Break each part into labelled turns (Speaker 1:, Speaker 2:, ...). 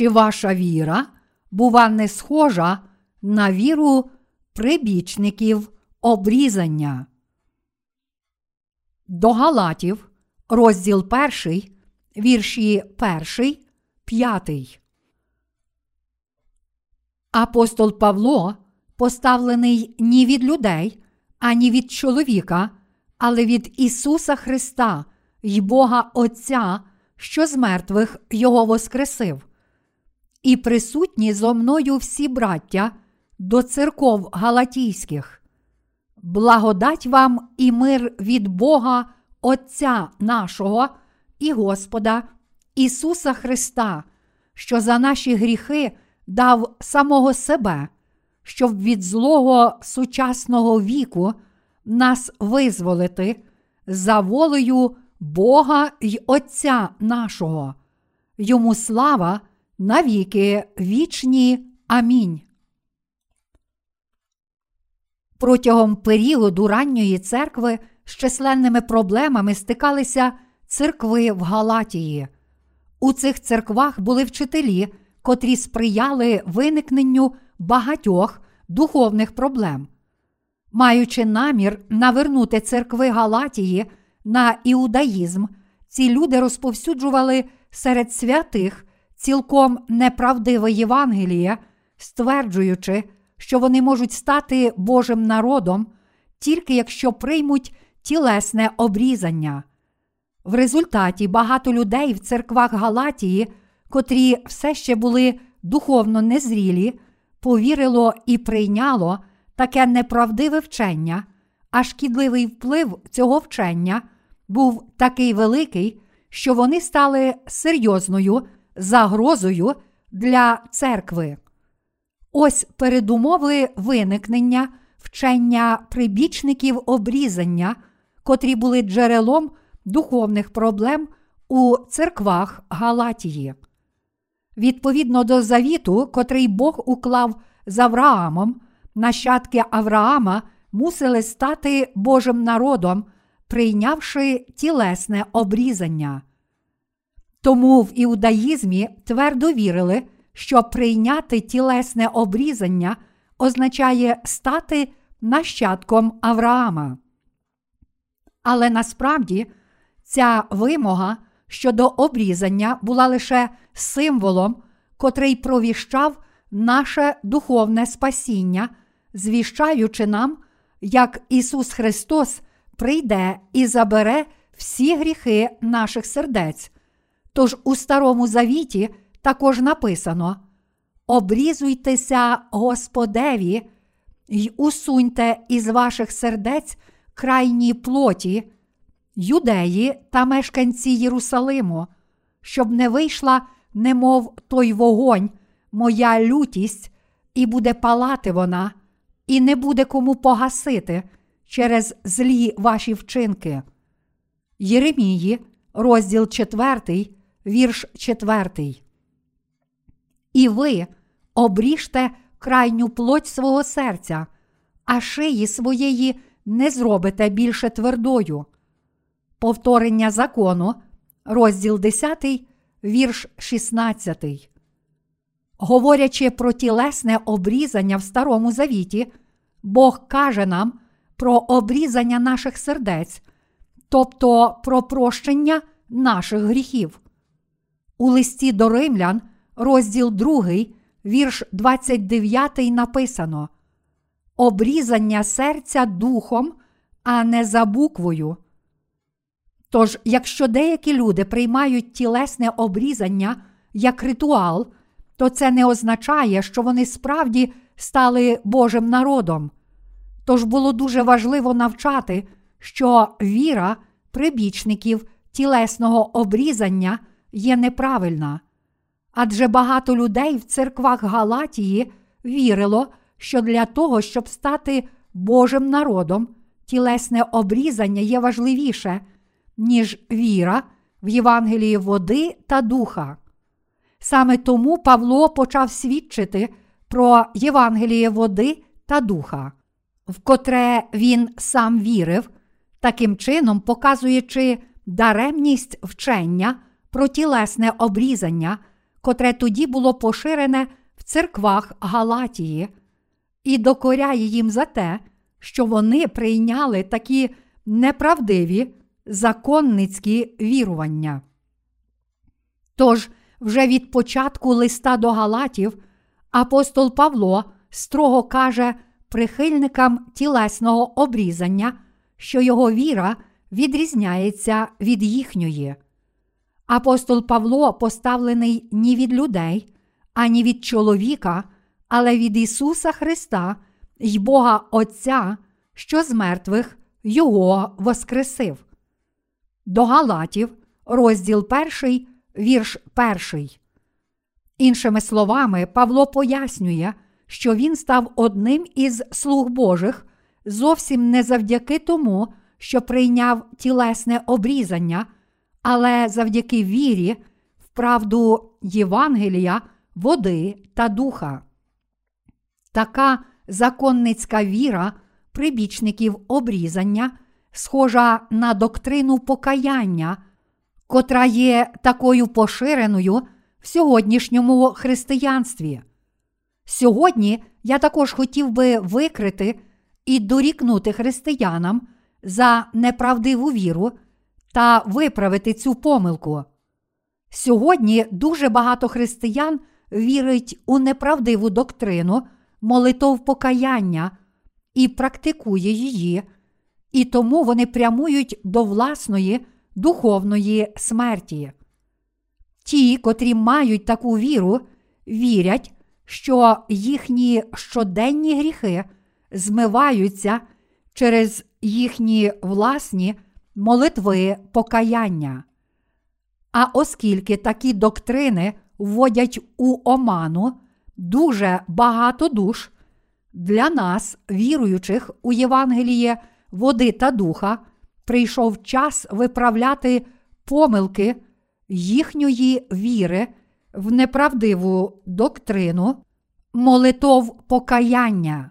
Speaker 1: Чи ваша віра, бува, не схожа на віру прибічників обрізання? До Галатів, розділ 1, вірші 1, 5. Апостол Павло поставлений ні від людей, ані від чоловіка, але від Ісуса Христа й Бога Отця, що з мертвих Його воскресив. І присутні зо мною всі браття до церков Галатійських. Благодать вам і мир від Бога Отця нашого і Господа Ісуса Христа, що за наші гріхи дав самого себе, щоб від злого сучасного віку нас визволити за волею Бога й Отця нашого. Йому слава навіки вічні. Амінь. Протягом періоду ранньої церкви з численними проблемами стикалися церкви в Галатії. У цих церквах були вчителі, котрі сприяли виникненню багатьох духовних проблем. Маючи намір навернути церкви Галатії на іудаїзм, ці люди розповсюджували серед святих цілком неправдиве Євангеліє, стверджуючи, що вони можуть стати Божим народом тільки якщо приймуть тілесне обрізання. В результаті багато людей в церквах Галатії, котрі все ще були духовно незрілі, повірило і прийняло таке неправдиве вчення, а шкідливий вплив цього вчення був такий великий, що вони стали серйозною загрозою для церкви. Ось передумови виникнення вчення прибічників обрізання, котрі були джерелом духовних проблем у церквах Галатії. Відповідно до завіту, котрий Бог уклав з Авраамом, нащадки Авраама мусили стати Божим народом, прийнявши тілесне обрізання. Тому в іудаїзмі твердо вірили, що прийняти тілесне обрізання означає стати нащадком Авраама. Але насправді ця вимога щодо обрізання була лише символом, котрий провіщав наше духовне спасіння, звіщаючи нам, як Ісус Христос прийде і забере всі гріхи наших сердець. Тож у Старому Завіті також написано: Обрізуйтеся Господеві й усуньте із ваших сердець крайні плоті, юдеї та мешканці Єрусалиму, щоб не вийшла, немов той вогонь, моя лютість, і буде палати вона, і не буде кому погасити через злі ваші вчинки. Єремії, розділ 4, вірш 4. І ви обріжте крайню плоть свого серця, а шиї своєї не зробите більше твердою. Повторення закону, розділ 10, вірш 16. Говорячи про тілесне обрізання в Старому Завіті, Бог каже нам про обрізання наших сердець, тобто про прощення наших гріхів. У листі до римлян, розділ 2, вірш 29 написано: Обрізання серця духом, а не за буквою. Тож, якщо деякі люди приймають тілесне обрізання як ритуал, то це не означає, що вони справді стали Божим народом. Тож було дуже важливо навчати, що віра прибічників тілесного обрізання є неправильна. Адже багато людей в церквах Галатії вірило, що для того, щоб стати Божим народом, тілесне обрізання є важливіше, ніж віра в Євангелії води та духа. Саме тому Павло почав свідчити про Євангеліє води та духа, в котре він сам вірив, таким чином показуючи даремність вчення про тілесне обрізання, котре тоді було поширене в церквах Галатії, і докоряє їм за те, що вони прийняли такі неправдиві законницькі вірування. Тож, вже від початку листа до Галатів апостол Павло строго каже прихильникам тілесного обрізання, що його віра відрізняється від їхньої. Апостол Павло поставлений ні від людей, ані від чоловіка, але від Ісуса Христа й Бога Отця, що з мертвих Його воскресив. До Галатів, розділ 1, вірш 1. Іншими словами, Павло пояснює, що він став одним із слуг Божих зовсім не завдяки тому, що прийняв тілесне обрізання, але завдяки вірі, в правду Євангелія, води та духа. Така законницька віра прибічників обрізання схожа на доктрину покаяння, котра є такою поширеною в сьогоднішньому християнстві. Сьогодні я також хотів би викрити і дорікнути християнам за неправдиву віру та виправити цю помилку. Сьогодні дуже багато християн вірить у неправдиву доктрину молитов покаяння і практикує її, і тому вони прямують до власної духовної смерті. Ті, котрі мають таку віру, вірять, що їхні щоденні гріхи змиваються через їхні власні молитви покаяння. А оскільки такі доктрини вводять у оману дуже багато душ, для нас, віруючих у Євангеліє води та духа, прийшов час виправляти помилки їхньої віри в неправдиву доктрину, молитов покаяння.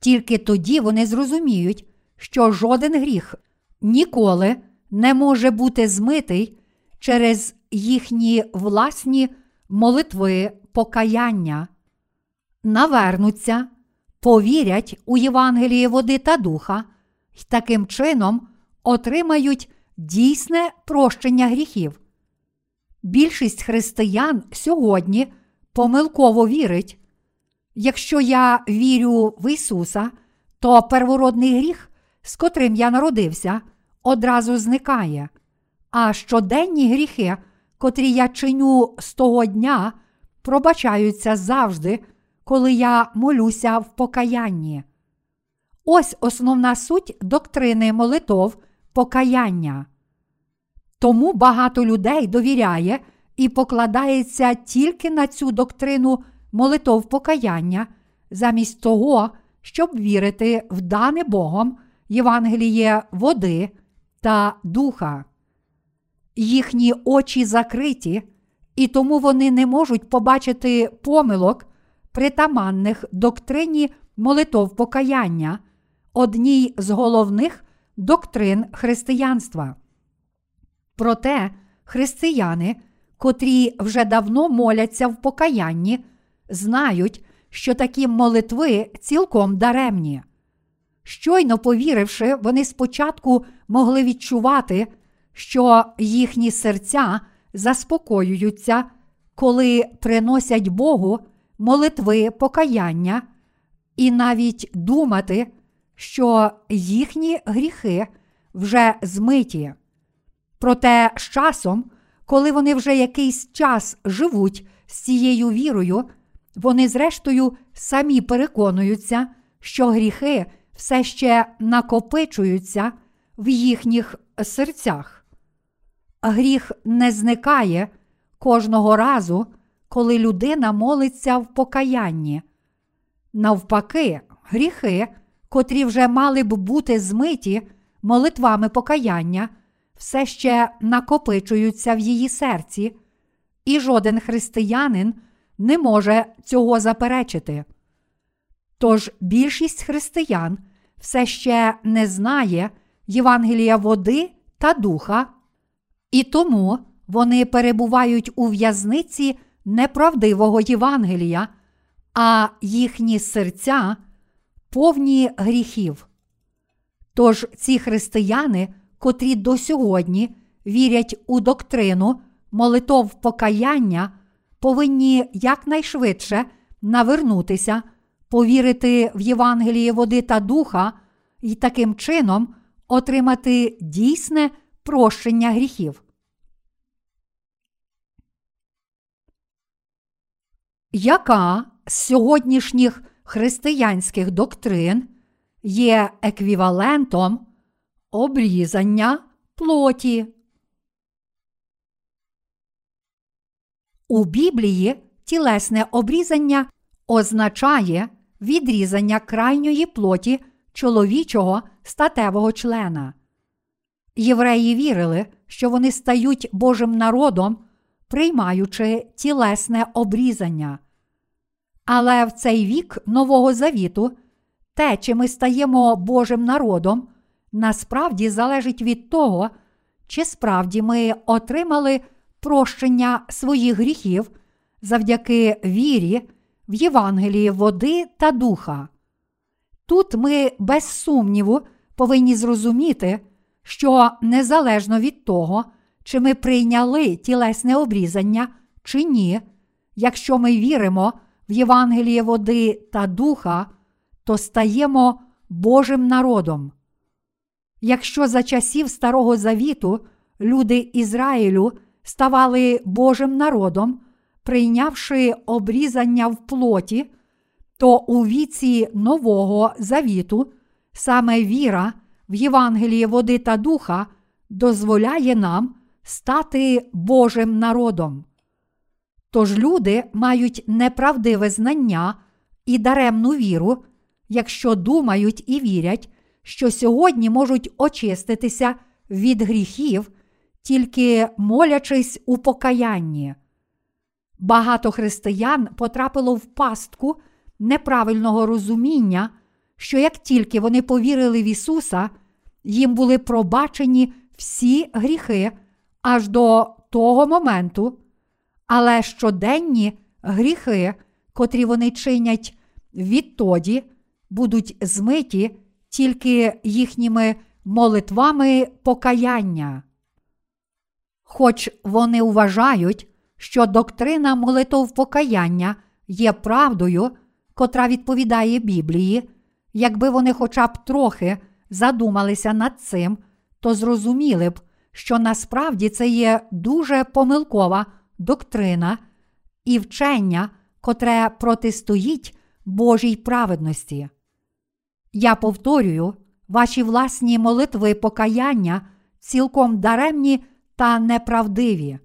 Speaker 1: Тільки тоді вони зрозуміють, що жоден гріх ніколи не може бути змитий через їхні власні молитви покаяння, навернуться, повірять у Євангеліє води та духа і таким чином отримають дійсне прощення гріхів. Більшість християн сьогодні помилково вірить. Якщо я вірю в Ісуса, то первородний гріх, з котрим я народився, одразу зникає, а щоденні гріхи, котрі я чиню з того дня, пробачаються завжди, коли я молюся в покаянні. Ось основна суть доктрини молитов покаяння. Тому багато людей довіряє і покладається тільки на цю доктрину молитов покаяння, замість того, щоб вірити в дане Богом Євангеліє води та духа. Їхні очі закриті, і тому вони не можуть побачити помилок, притаманних доктрині молитов покаяння, одній з головних доктрин християнства. Проте християни, котрі вже давно моляться в покаянні, знають, що такі молитви цілком даремні. Щойно повіривши, вони спочатку могли відчувати, що їхні серця заспокоюються, коли приносять Богу молитви покаяння, і навіть думати, що їхні гріхи вже змиті. Проте з часом, коли вони вже якийсь час живуть з цією вірою, вони, зрештою, самі переконуються, що гріхи все ще накопичуються в їхніх серцях. Гріх не зникає кожного разу, коли людина молиться в покаянні. Навпаки, гріхи, котрі вже мали б бути змиті молитвами покаяння, все ще накопичуються в її серці, і жоден християнин не може цього заперечити. Тож більшість християн все ще не знає Євангелія води та духа, і тому вони перебувають у в'язниці неправдивого Євангелія, а їхні серця повні гріхів. Тож ці християни, котрі до сьогодні вірять у доктрину молитов покаяння, повинні якнайшвидше навернутися, повірити в Євангеліє води та духа і таким чином отримати дійсне прощення гріхів. Яка з сьогоднішніх християнських доктрин є еквівалентом обрізання плоті? У Біблії тілесне обрізання означає відрізання крайньої плоті чоловічого статевого члена. Євреї вірили, що вони стають Божим народом, приймаючи тілесне обрізання. Але в цей вік Нового Завіту те, чи ми стаємо Божим народом, насправді залежить від того, чи справді ми отримали прощення своїх гріхів завдяки вірі в Євангелії води та духа. Тут ми без сумніву повинні зрозуміти, що незалежно від того, чи ми прийняли тілесне обрізання чи ні, якщо ми віримо в Євангеліє води та духа, то стаємо Божим народом. Якщо за часів Старого Завіту люди Ізраїлю ставали Божим народом, прийнявши обрізання в плоті, то у віці Нового Завіту саме віра в Євангеліє води та духа дозволяє нам стати Божим народом. Тож люди мають неправдиве знання і даремну віру, якщо думають і вірять, що сьогодні можуть очиститися від гріхів, тільки молячись у покаянні. Багато християн потрапило в пастку неправильного розуміння, що як тільки вони повірили в Ісуса, їм були пробачені всі гріхи аж до того моменту, але щоденні гріхи, котрі вони чинять відтоді, будуть змиті тільки їхніми молитвами покаяння. Хоч вони вважають, що доктрина молитов покаяння є правдою, котра відповідає Біблії, якби вони хоча б трохи задумалися над цим, то зрозуміли б, що насправді це є дуже помилкова доктрина і вчення, котре протистоїть Божій праведності. Я повторюю, ваші власні молитви покаяння цілком даремні та неправдиві.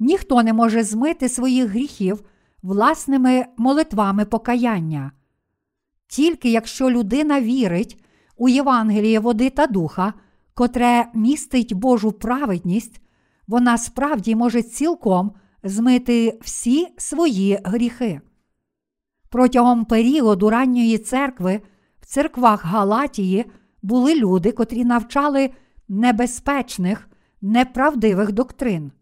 Speaker 1: Ніхто не може змити своїх гріхів власними молитвами покаяння. Тільки якщо людина вірить у Євангеліє води та духа, котре містить Божу праведність, вона справді може цілком змити всі свої гріхи. Протягом періоду ранньої церкви в церквах Галатії були люди, котрі навчали небезпечних, неправдивих доктрин.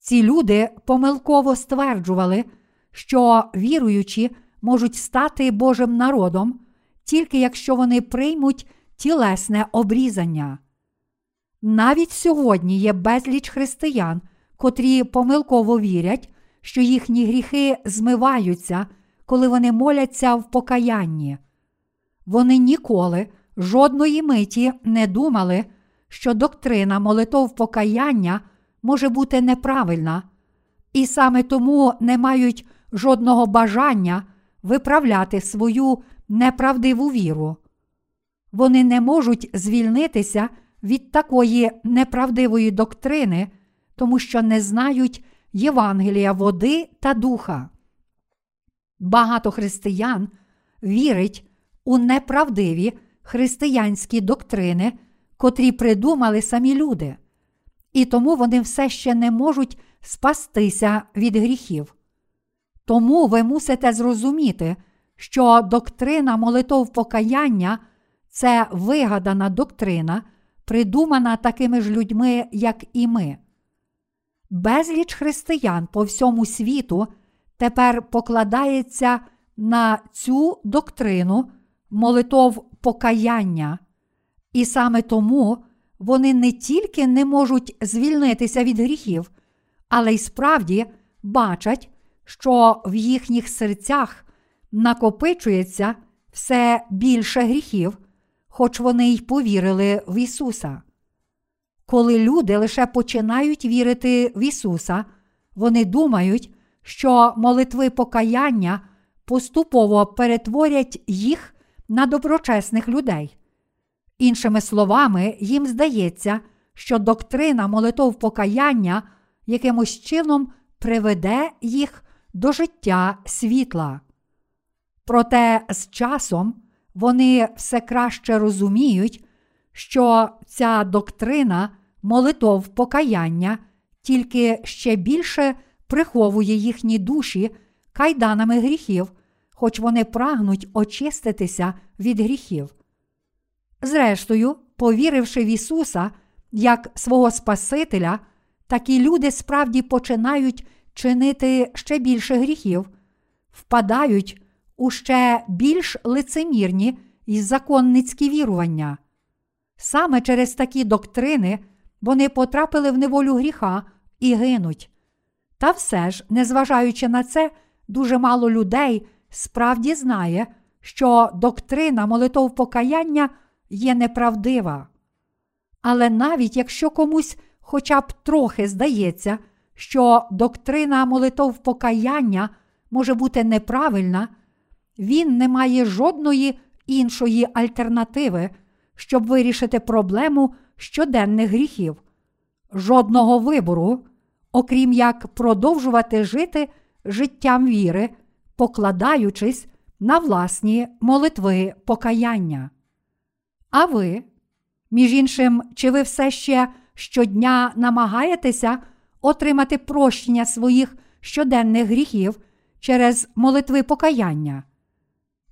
Speaker 1: Ці люди помилково стверджували, що віруючі можуть стати Божим народом, тільки якщо вони приймуть тілесне обрізання. Навіть сьогодні є безліч християн, котрі помилково вірять, що їхні гріхи змиваються, коли вони моляться в покаянні. Вони ніколи жодної миті не думали, що доктрина молитов покаяння може бути неправильна, і саме тому не мають жодного бажання виправляти свою неправдиву віру. Вони не можуть звільнитися від такої неправдивої доктрини, тому що не знають Євангелія води та духа. Багато християн вірить у неправдиві християнські доктрини, котрі придумали самі люди, і тому вони все ще не можуть спастися від гріхів. Тому ви мусите зрозуміти, що доктрина молитов покаяння це вигадана доктрина, придумана такими ж людьми, як і ми. Безліч християн по всьому світу тепер покладається на цю доктрину молитов покаяння, і саме тому вони не тільки не можуть звільнитися від гріхів, але й справді бачать, що в їхніх серцях накопичується все більше гріхів, хоч вони й повірили в Ісуса. Коли люди лише починають вірити в Ісуса, вони думають, що молитви покаяння поступово перетворять їх на доброчесних людей. Іншими словами, їм здається, що доктрина молитов покаяння якимось чином приведе їх до життя світла. Проте з часом вони все краще розуміють, що ця доктрина молитов покаяння тільки ще більше приховує їхні душі кайданами гріхів, хоч вони прагнуть очиститися від гріхів. Зрештою, повіривши в Ісуса як свого Спасителя, такі люди справді починають чинити ще більше гріхів, впадають у ще більш лицемірні і законницькі вірування. Саме через такі доктрини вони потрапили в неволю гріха і гинуть. Та все ж, незважаючи на це, дуже мало людей справді знає, що доктрина молитов покаяння є неправдива. Але навіть якщо комусь хоча б трохи здається, що доктрина молитов покаяння може бути неправильна, він не має жодної іншої альтернативи, щоб вирішити проблему щоденних гріхів, жодного вибору, окрім як продовжувати жити життям віри, покладаючись на власні молитви покаяння. А ви, між іншим, чи ви все ще щодня намагаєтеся отримати прощення своїх щоденних гріхів через молитви покаяння?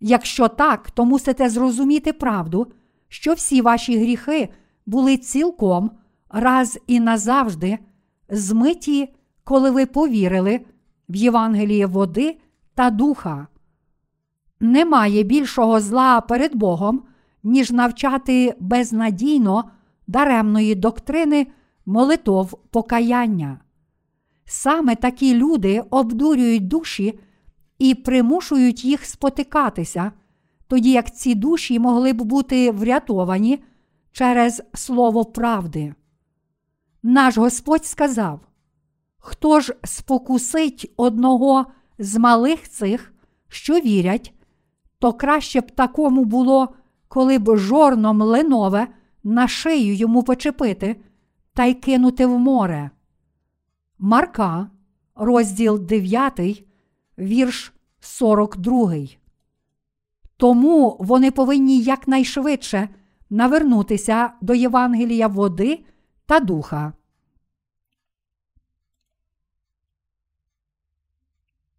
Speaker 1: Якщо так, то мусите зрозуміти правду, що всі ваші гріхи були цілком раз і назавжди змиті, коли ви повірили в Євангеліє води та духа. Немає більшого зла перед Богом, ніж навчати безнадійно даремної доктрини молитов покаяння. Саме такі люди обдурюють душі і примушують їх спотикатися, тоді як ці душі могли б бути врятовані через слово правди. Наш Господь сказав: Хто ж спокусить одного з малих цих, що вірять, то краще б такому було, коли б жорно млинове на шию йому почепити та й кинути в море. Марка, розділ 9, вірш 42. Тому вони повинні якнайшвидше навернутися до Євангелія води та духа.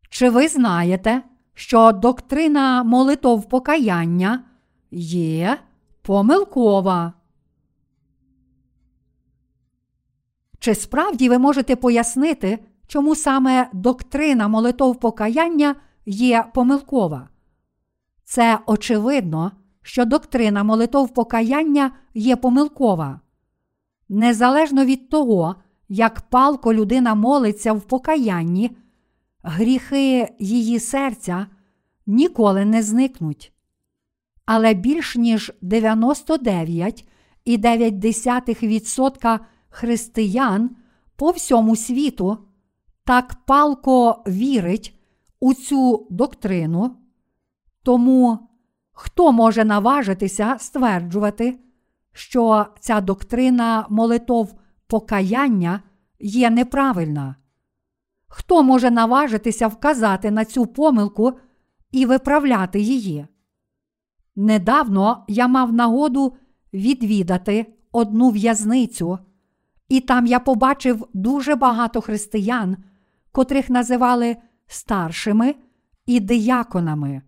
Speaker 1: Чи ви знаєте, що доктрина молитов покаяння є помилкова? Чи справді ви можете пояснити, чому саме доктрина молитов покаяння є помилкова? Це очевидно, що доктрина молитов покаяння є помилкова. Незалежно від того, як палко людина молиться в покаянні, гріхи її серця ніколи не зникнуть. Але більш ніж 99,9% християн по всьому світу так палко вірить у цю доктрину, тому хто може наважитися стверджувати, що ця доктрина молитов покаяння є неправильна? Хто може наважитися вказати на цю помилку і виправляти її? Недавно я мав нагоду відвідати одну в'язницю, і там я побачив дуже багато християн, котрих називали старшими і дияконами.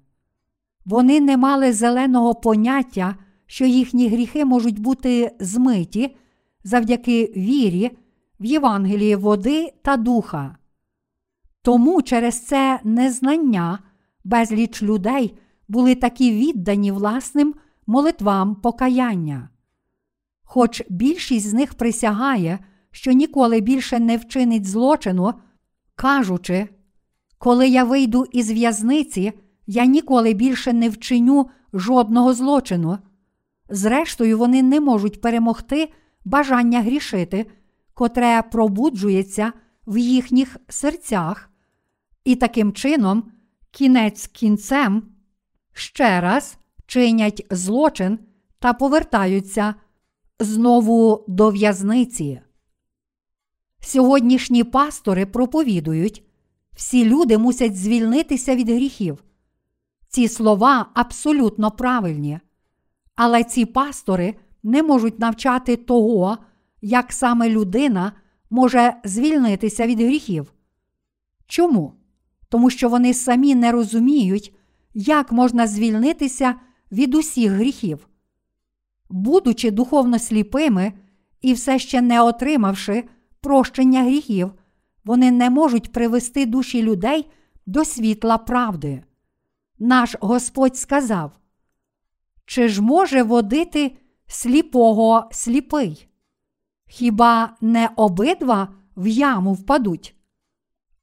Speaker 1: Вони не мали зеленого поняття, що їхні гріхи можуть бути змиті завдяки вірі в Євангелії води та духа. Тому через це незнання безліч людей були такі віддані власним молитвам покаяння. Хоч більшість з них присягає, що ніколи більше не вчинить злочину, кажучи, коли я вийду із в'язниці, я ніколи більше не вчиню жодного злочину. Зрештою, вони не можуть перемогти бажання грішити, котре пробуджується в їхніх серцях, і таким чином, кінець кінцем, ще раз чинять злочин та повертаються знову до в'язниці. Сьогоднішні пастори проповідують, всі люди мусять звільнитися від гріхів. Ці слова абсолютно правильні, але ці пастори не можуть навчати того, як саме людина може звільнитися від гріхів. Чому? Тому що вони самі не розуміють, як можна звільнитися від усіх гріхів. Будучи духовно сліпими і все ще не отримавши прощення гріхів, вони не можуть привести душі людей до світла правди. Наш Господь сказав: Чи ж може водити сліпого сліпий? Хіба не обидва в яму впадуть?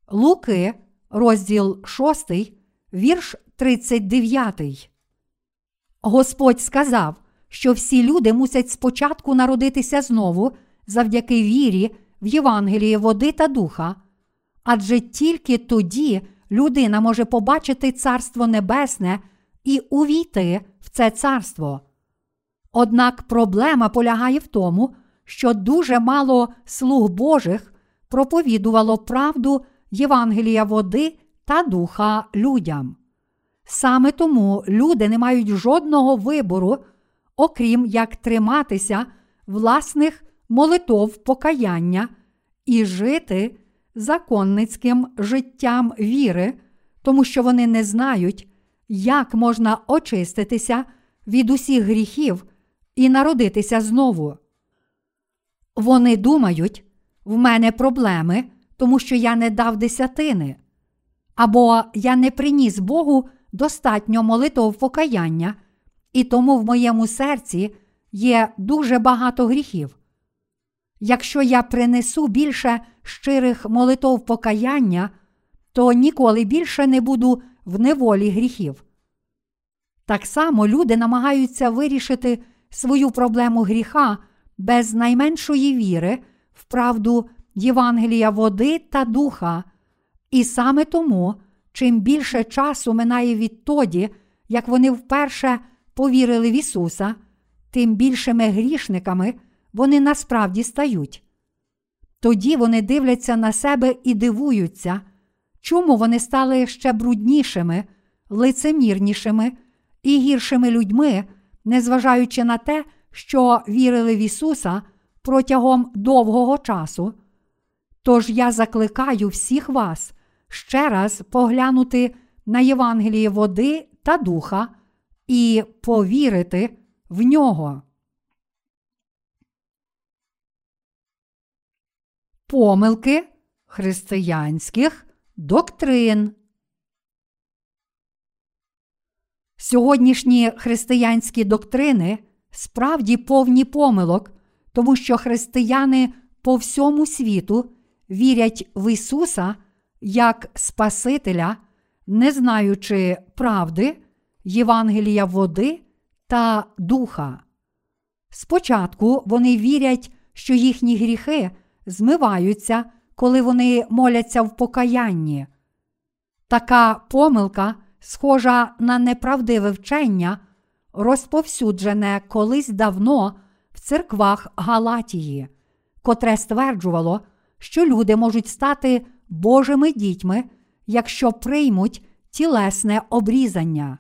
Speaker 1: Луки, розділ 6, вірш 39. Господь сказав, що всі люди мусять спочатку народитися знову завдяки вірі в Євангелії води та духа, адже тільки тоді людина може побачити Царство Небесне і увійти в це царство. Однак проблема полягає в тому, що дуже мало слуг Божих проповідувало правду Євангелія води та духа людям. Саме тому люди не мають жодного вибору, окрім як триматися власних молитов покаяння і жити законницьким життям віри, тому що вони не знають, як можна очиститися від усіх гріхів і народитися знову. Вони думають, в мене проблеми, тому що я не дав десятини, або я не приніс Богу достатньо молитов покаяння, і тому в моєму серці є дуже багато гріхів. Якщо я принесу більше щирих молитов покаяння, то ніколи більше не буду в неволі гріхів. Так само люди намагаються вирішити свою проблему гріха без найменшої віри в правду Євангелія води та духа, і саме тому, чим більше часу минає відтоді, як вони вперше повірили в Ісуса, тим більшими грішниками вони насправді стають. Тоді вони дивляться на себе і дивуються, чому вони стали ще бруднішими, лицемірнішими і гіршими людьми, незважаючи на те, що вірили в Ісуса протягом довгого часу. Тож я закликаю всіх вас ще раз поглянути на Євангеліє води та духа і повірити в нього. Помилки християнських доктрин. Сьогоднішні християнські доктрини справді повні помилок, тому що християни по всьому світу вірять в Ісуса як Спасителя, не знаючи правди, Євангелія води та духа. Спочатку вони вірять, що їхні гріхи змиваються, коли вони моляться в покаянні. Така помилка схожа на неправдиве вчення, розповсюджене колись давно в церквах Галатії, котре стверджувало, що люди можуть стати Божими дітьми, якщо приймуть тілесне обрізання.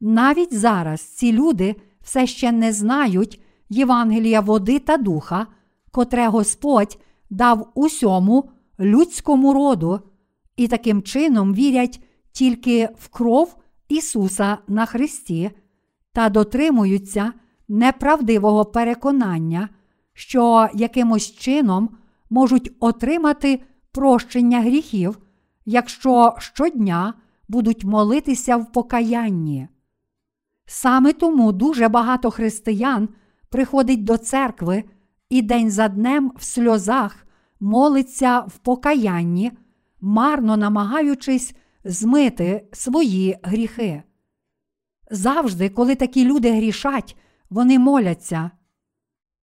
Speaker 1: Навіть зараз ці люди все ще не знають Євангелія води та духа, котре Господь дав усьому людському роду, і таким чином вірять тільки в кров Ісуса на Христі та дотримуються неправдивого переконання, що якимось чином можуть отримати прощення гріхів, якщо щодня будуть молитися в покаянні. Саме тому дуже багато християн приходить до церкви і день за днем в сльозах молиться в покаянні, марно намагаючись змити свої гріхи. Завжди, коли такі люди грішать, вони моляться.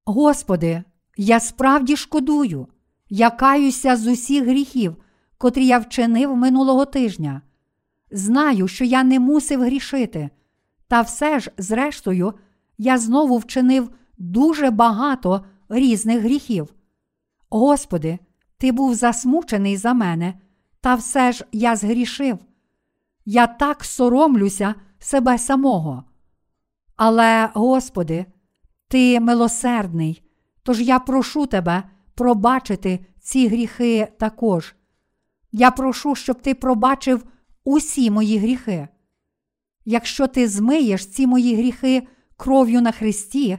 Speaker 1: Господи, я справді шкодую, я каюся з усіх гріхів, котрі я вчинив минулого тижня. Знаю, що я не мусив грішити, та все ж, зрештою, я знову вчинив дуже багато різних гріхів. Господи, Ти був засмучений за мене, та все ж я згрішив. Я так соромлюся себе самого. Але, Господи, Ти милосердний, тож я прошу Тебе пробачити ці гріхи також. Я прошу, щоб Ти пробачив усі мої гріхи. Якщо ти змиєш ці мої гріхи кров'ю на Христі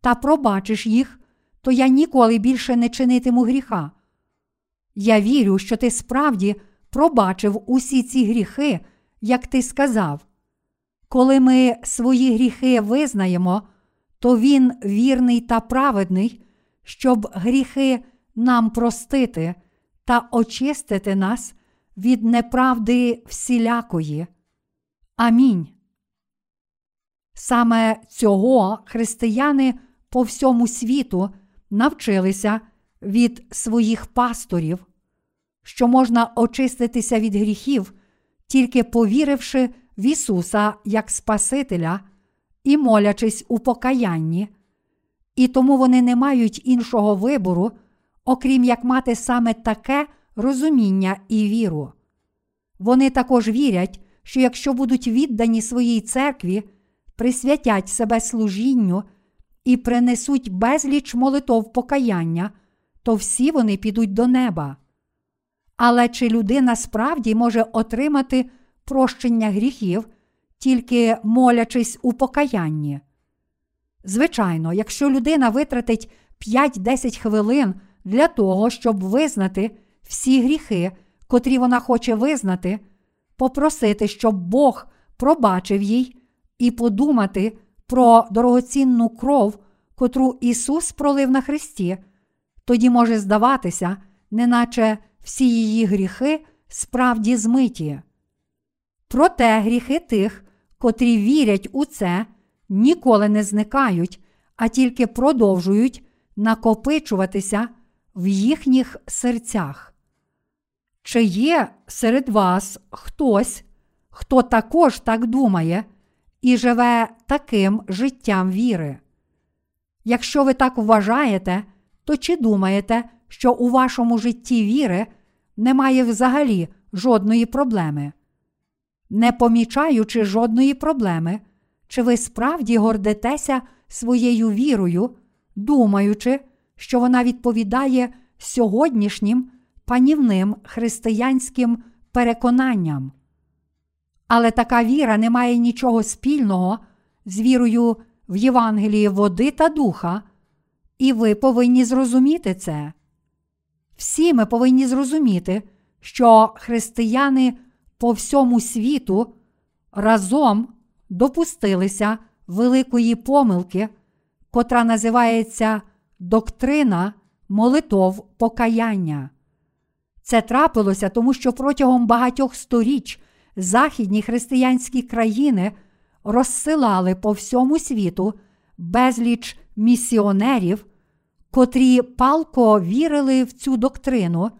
Speaker 1: та пробачиш їх, то я ніколи більше не чинитиму гріха. Я вірю, що ти справді пробачив усі ці гріхи, як ти сказав. Коли ми свої гріхи визнаємо, то Він вірний та праведний, щоб гріхи нам простити та очистити нас від неправди всілякої. Амінь. Саме цього християни по всьому світу навчилися від своїх пасторів, що можна очиститися від гріхів, тільки повіривши в Ісуса як Спасителя і молячись у покаянні, і тому вони не мають іншого вибору, окрім як мати саме таке розуміння і віру. Вони також вірять, що якщо будуть віддані своїй церкві, присвятять себе служінню і принесуть безліч молитов покаяння, то всі вони підуть до неба. Але чи людина справді може отримати прощення гріхів, тільки молячись у покаянні? Звичайно, якщо людина витратить 5-10 хвилин для того, щоб визнати всі гріхи, котрі вона хоче визнати, попросити, щоб Бог пробачив їй, і подумати про дорогоцінну кров, котру Ісус пролив на Христі, тоді може здаватися, неначе всі її гріхи справді змиті. Проте гріхи тих, котрі вірять у це, ніколи не зникають, а тільки продовжують накопичуватися в їхніх серцях. Чи є серед вас хтось, хто також так думає і живе таким життям віри? Якщо ви так вважаєте, то чи думаєте, що у вашому житті віри немає взагалі жодної проблеми? Не помічаючи жодної проблеми, чи ви справді гордитеся своєю вірою, думаючи, що вона відповідає сьогоднішнім панівним християнським переконанням? Але така віра не має нічого спільного з вірою в Євангелії води та духа, і ви повинні зрозуміти це. Всі ми повинні зрозуміти, що християни по всьому світу разом допустилися великої помилки, котра називається доктрина молитов покаяння. Це трапилося тому, що протягом багатьох сторіч західні християнські країни розсилали по всьому світу безліч місіонерів, котрі палко вірили в цю доктрину,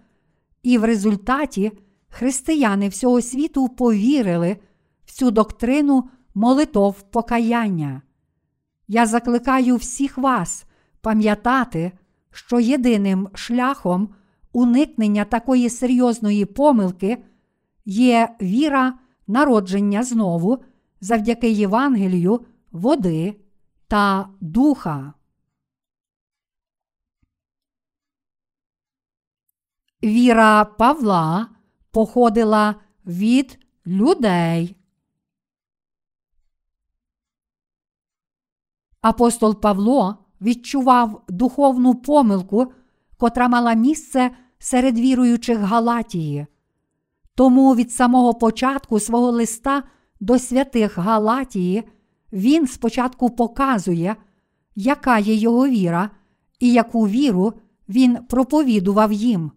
Speaker 1: і в результаті християни всього світу повірили в цю доктрину молитов покаяння. Я закликаю всіх вас пам'ятати, що єдиним шляхом уникнення такої серйозної помилки є віра народження знову завдяки Євангелію, води та духа. Віра Павла походила від людей. Апостол Павло відчував духовну помилку, котра мала місце серед віруючих Галатії. Тому від самого початку свого листа до святих Галатії він спочатку показує, яка є його віра і яку віру він проповідував їм.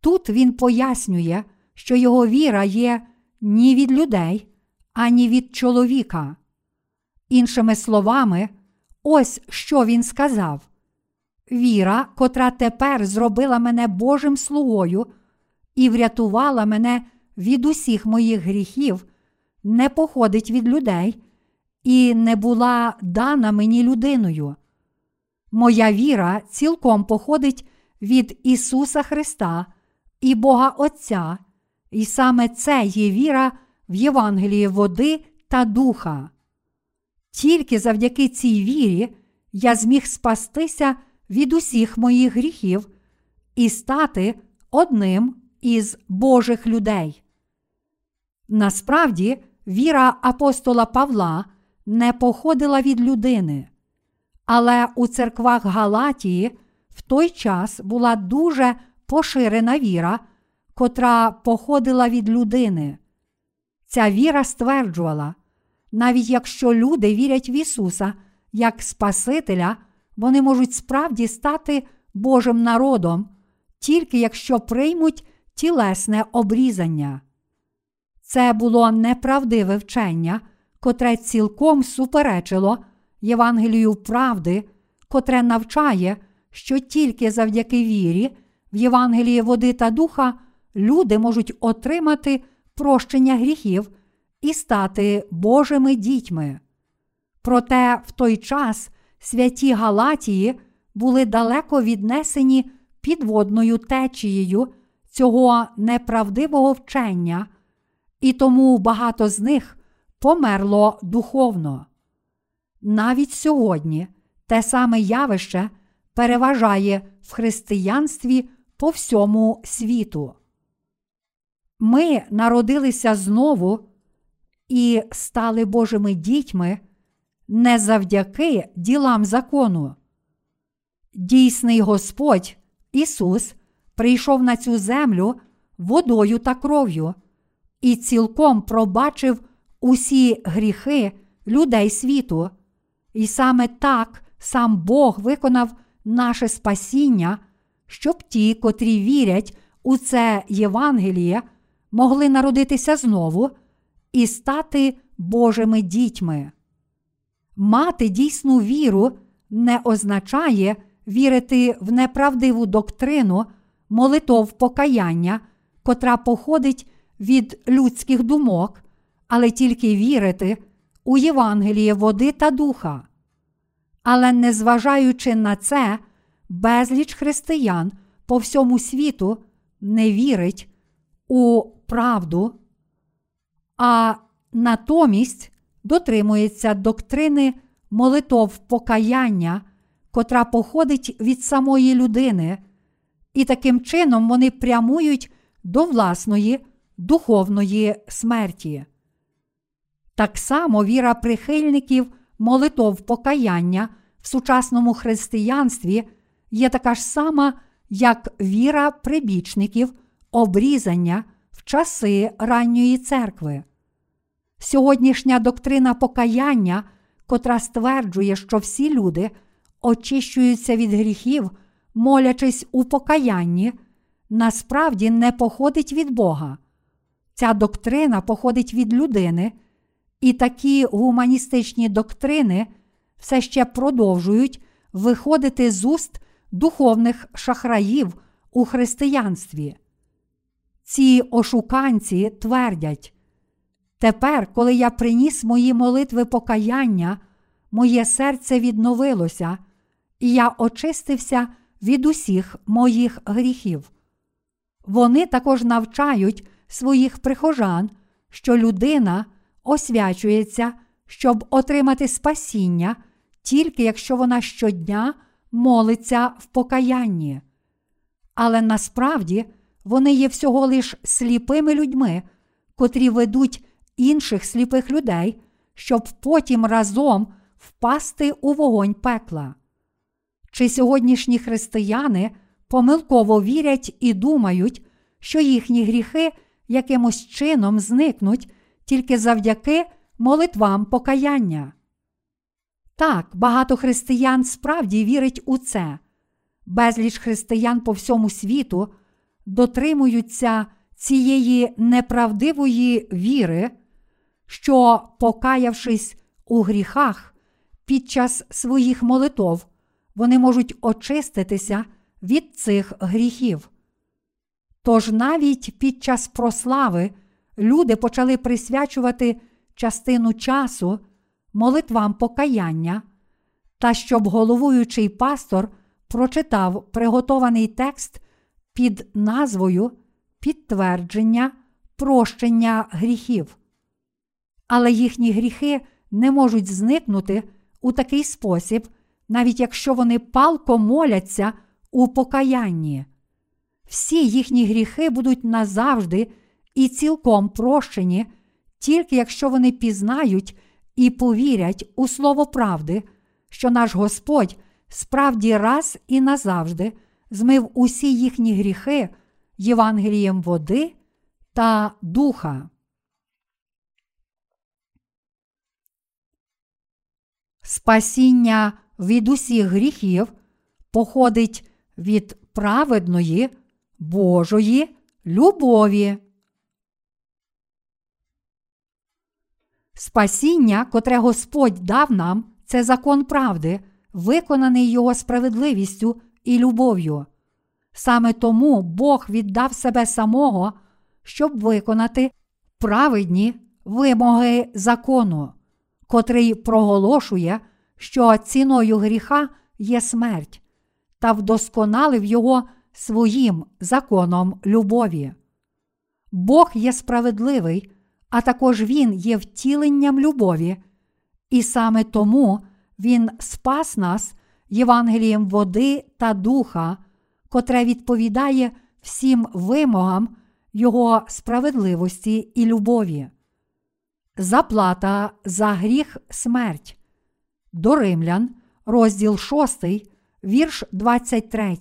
Speaker 1: Тут він пояснює, що його віра є ні від людей, ані від чоловіка. Іншими словами, ось що він сказав: Віра, котра тепер зробила мене Божим слугою і врятувала мене від усіх моїх гріхів, не походить від людей і не була дана мені людиною. Моя віра цілком походить від Ісуса Христа і Бога Отця, і саме це є віра в Євангелії води та духа. Тільки завдяки цій вірі я зміг спастися від усіх моїх гріхів і стати одним із Божих людей. Насправді, віра апостола Павла не походила від людини, але у церквах Галатії в той час була дуже поширена віра, котра походила від людини. Ця віра стверджувала, навіть якщо люди вірять в Ісуса як Спасителя, вони можуть справді стати Божим народом, тільки якщо приймуть тілесне обрізання. Це було неправдиве вчення, котре цілком суперечило Євангелію правди, котре навчає, що тільки завдяки вірі в Євангелії води та духа люди можуть отримати прощення гріхів і стати Божими дітьми. Проте в той час святі Галатії були далеко віднесені підводною течією цього неправдивого вчення, і тому багато з них померло духовно. Навіть сьогодні те саме явище переважає в християнстві по всьому світу. Ми народилися знову і стали Божими дітьми не завдяки ділам закону. Дійсний Господь Ісус прийшов на цю землю водою та кров'ю і цілком пробачив усі гріхи людей світу, і саме так сам Бог виконав наше спасіння, щоб ті, котрі вірять у це Євангеліє, могли народитися знову і стати Божими дітьми. Мати дійсну віру не означає вірити в неправдиву доктрину молитов покаяння, котра походить від людських думок, але тільки вірити у Євангеліє води та духа. Але незважаючи на це, безліч християн по всьому світу не вірить у правду, а натомість дотримується доктрини молитов покаяння, котра походить від самої людини, і таким чином вони прямують до власної духовної смерті. Так само віра прихильників молитов покаяння в сучасному християнстві є така ж сама, як віра прибічників обрізання в часи ранньої церкви. Сьогоднішня доктрина покаяння, котра стверджує, що всі люди очищуються від гріхів, молячись у покаянні, насправді не походить від Бога. Ця доктрина походить від людини, і такі гуманістичні доктрини все ще продовжують виходити з уст духовних шахраїв у християнстві. Ці ошуканці твердять, тепер, коли я приніс мої молитви покаяння, моє серце відновилося, і я очистився від усіх моїх гріхів. Вони також навчають своїх прихожан, що людина освячується, щоб отримати спасіння, тільки якщо вона щодня молиться в покаянні. Але насправді вони є всього лиш сліпими людьми, котрі ведуть інших сліпих людей, щоб потім разом впасти у вогонь пекла. Чи сьогоднішні християни помилково вірять і думають, що їхні гріхи якимось чином зникнуть тільки завдяки молитвам покаяння. Так, багато християн справді вірить у це. Безліч християн по всьому світу дотримуються цієї неправдивої віри, що, покаявшись у гріхах під час своїх молитов, вони можуть очиститися від цих гріхів. Тож навіть під час прослави люди почали присвячувати частину часу молитвам покаяння, та щоб головуючий пастор прочитав приготований текст під назвою Підтвердження прощення гріхів. Але їхні гріхи не можуть зникнути у такий спосіб, навіть якщо вони палко моляться у покаянні. Всі їхні гріхи будуть назавжди і цілком прощені, тільки якщо вони пізнають і повірять у слово правди, що наш Господь справді раз і назавжди змив усі їхні гріхи Євангелієм води та духа. Спасіння від усіх гріхів походить від праведної Божої любові. Спасіння, котре Господь дав нам, це закон правди, виконаний Його справедливістю і любов'ю. Саме тому Бог віддав себе самого, щоб виконати праведні вимоги закону, котрий проголошує, що ціною гріха є смерть, та вдосконалив його своїм законом любові. Бог є справедливий, а також Він є втіленням любові, і саме тому Він спас нас Євангелієм води та духа, котре відповідає всім вимогам Його справедливості і любові. Заплата за гріх смерть. До Римлян, розділ 6, вірш 23.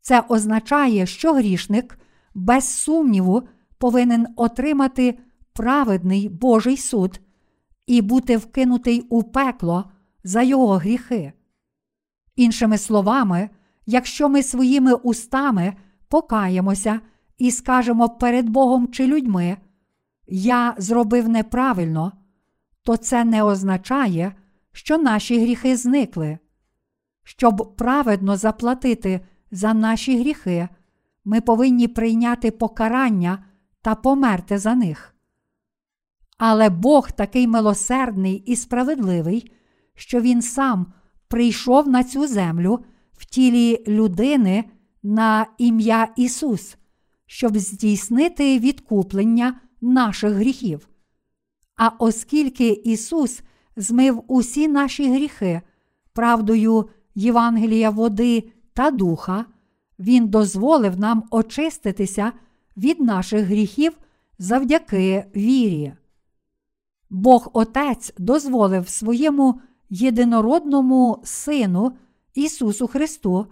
Speaker 1: Це означає, що грішник без сумніву повинен отримати праведний Божий суд і бути вкинутий у пекло за його гріхи. Іншими словами, якщо ми своїми устами покаємося і скажемо перед Богом чи людьми, я зробив неправильно, то це не означає, що наші гріхи зникли. Щоб праведно заплатити за наші гріхи, ми повинні прийняти покарання та померти за них. Але Бог такий милосердний і справедливий, що Він сам прийшов на цю землю в тілі людини на ім'я Ісус, щоб здійснити відкуплення наших гріхів. А оскільки Ісус змив усі наші гріхи правдою Євангелія води та духа, Він дозволив нам очиститися від наших гріхів завдяки вірі. Бог Отець дозволив своєму єдинородному Сину Ісусу Христу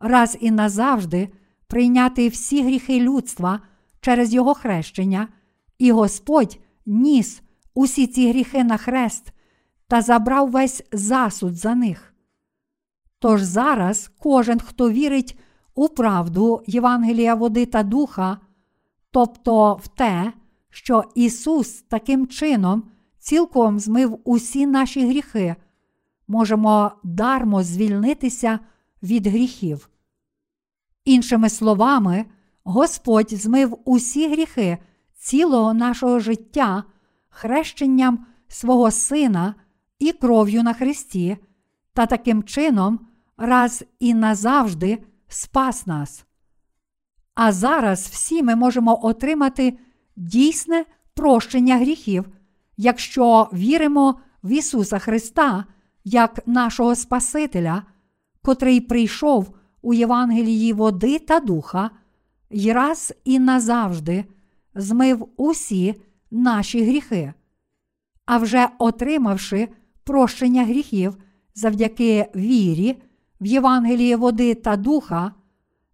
Speaker 1: раз і назавжди прийняти всі гріхи людства через Його хрещення, і Господь ніс усі ці гріхи на хрест та забрав весь засуд за них. Тож зараз кожен, хто вірить у правду Євангелія води та духа, тобто в те, що Ісус таким чином цілком змив усі наші гріхи, можемо дармо звільнитися від гріхів. Іншими словами, Господь змив усі гріхи цілого нашого життя хрещенням свого Сина і кров'ю на Христі, та таким чином раз і назавжди спас нас. А зараз всі ми можемо отримати дійсне прощення гріхів, якщо віримо в Ісуса Христа як нашого Спасителя, котрий прийшов у Євангелії води та духа, і раз і назавжди змив усі наші гріхи. А вже отримавши прощення гріхів завдяки вірі в Євангелії води та духа,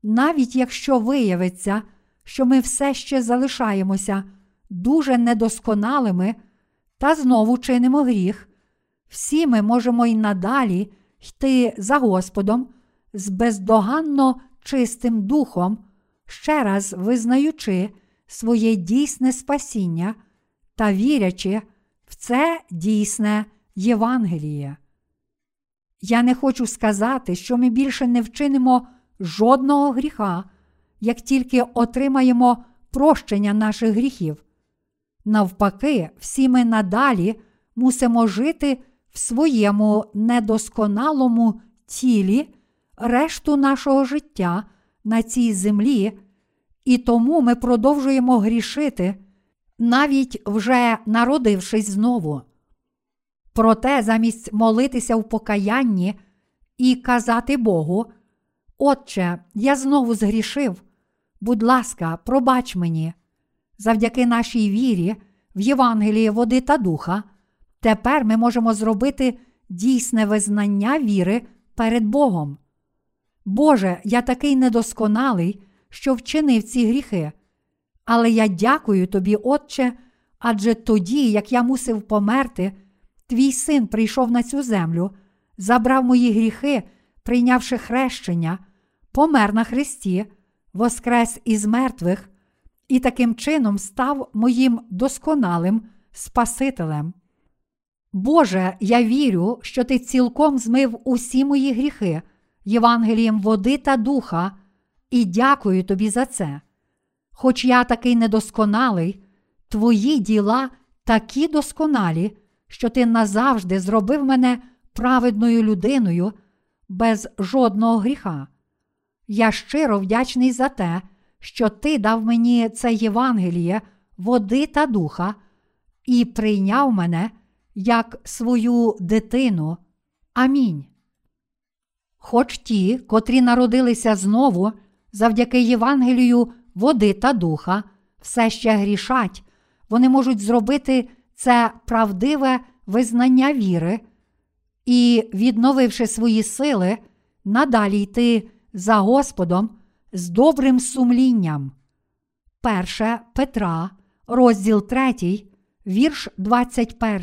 Speaker 1: навіть якщо виявиться, що ми все ще залишаємося дуже недосконалими та знову чинимо гріх, всі ми можемо й надалі йти за Господом з бездоганно чистим духом, ще раз визнаючи своє дійсне спасіння та вірячи в це дійсне Євангеліє. Я не хочу сказати, що ми більше не вчинимо жодного гріха, як тільки отримаємо прощення наших гріхів. Навпаки, всі ми надалі мусимо жити в своєму недосконалому тілі решту нашого життя на цій землі, і тому ми продовжуємо грішити, навіть вже народившись знову. Проте, замість молитися в покаянні і казати Богу, Отче, я знову згрішив. Будь ласка, пробач мені. Завдяки нашій вірі в Євангелії води та духа, тепер ми можемо зробити дійсне визнання віри перед Богом. Боже, я такий недосконалий, що вчинив ці гріхи. Але я дякую тобі, Отче, адже тоді, як я мусив померти, твій син прийшов на цю землю, забрав мої гріхи, прийнявши хрещення, помер на Христі, воскрес із мертвих і таким чином став моїм досконалим Спасителем. Боже, я вірю, що Ти цілком змив усі мої гріхи Євангелієм води та духа, і дякую тобі за це. Хоч я такий недосконалий, твої діла такі досконалі, що ти назавжди зробив мене праведною людиною без жодного гріха. Я щиро вдячний за те, що ти дав мені це Євангеліє, води та духа, і прийняв мене як свою дитину. Амінь. Хоч ті, котрі народилися знову, завдяки Євангелію води та духа, все ще грішать, вони можуть зробити це правдиве визнання віри і, відновивши свої сили, надалі йти за Господом з добрим сумлінням. Перше Петра, розділ 3, вірш 21.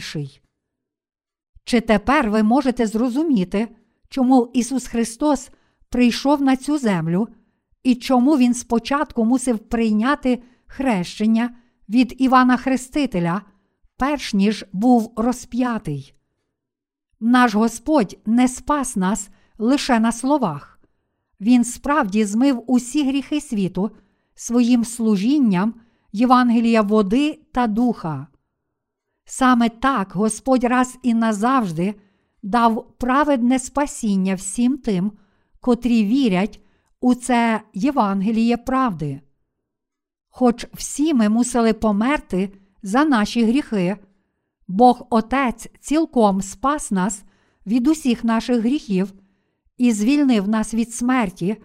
Speaker 1: Чи тепер ви можете зрозуміти, чому Ісус Христос прийшов на цю землю і чому Він спочатку мусив прийняти хрещення від Івана Хрестителя, перш ніж був розп'ятий? Наш Господь не спас нас лише на словах. Він справді змив усі гріхи світу своїм служінням Євангелія води та духа. Саме так Господь раз і назавжди дав праведне спасіння всім тим, котрі вірять у це Євангеліє правди. Хоч всі ми мусили померти за наші гріхи, Бог Отець цілком спас нас від усіх наших гріхів і звільнив нас від смерті,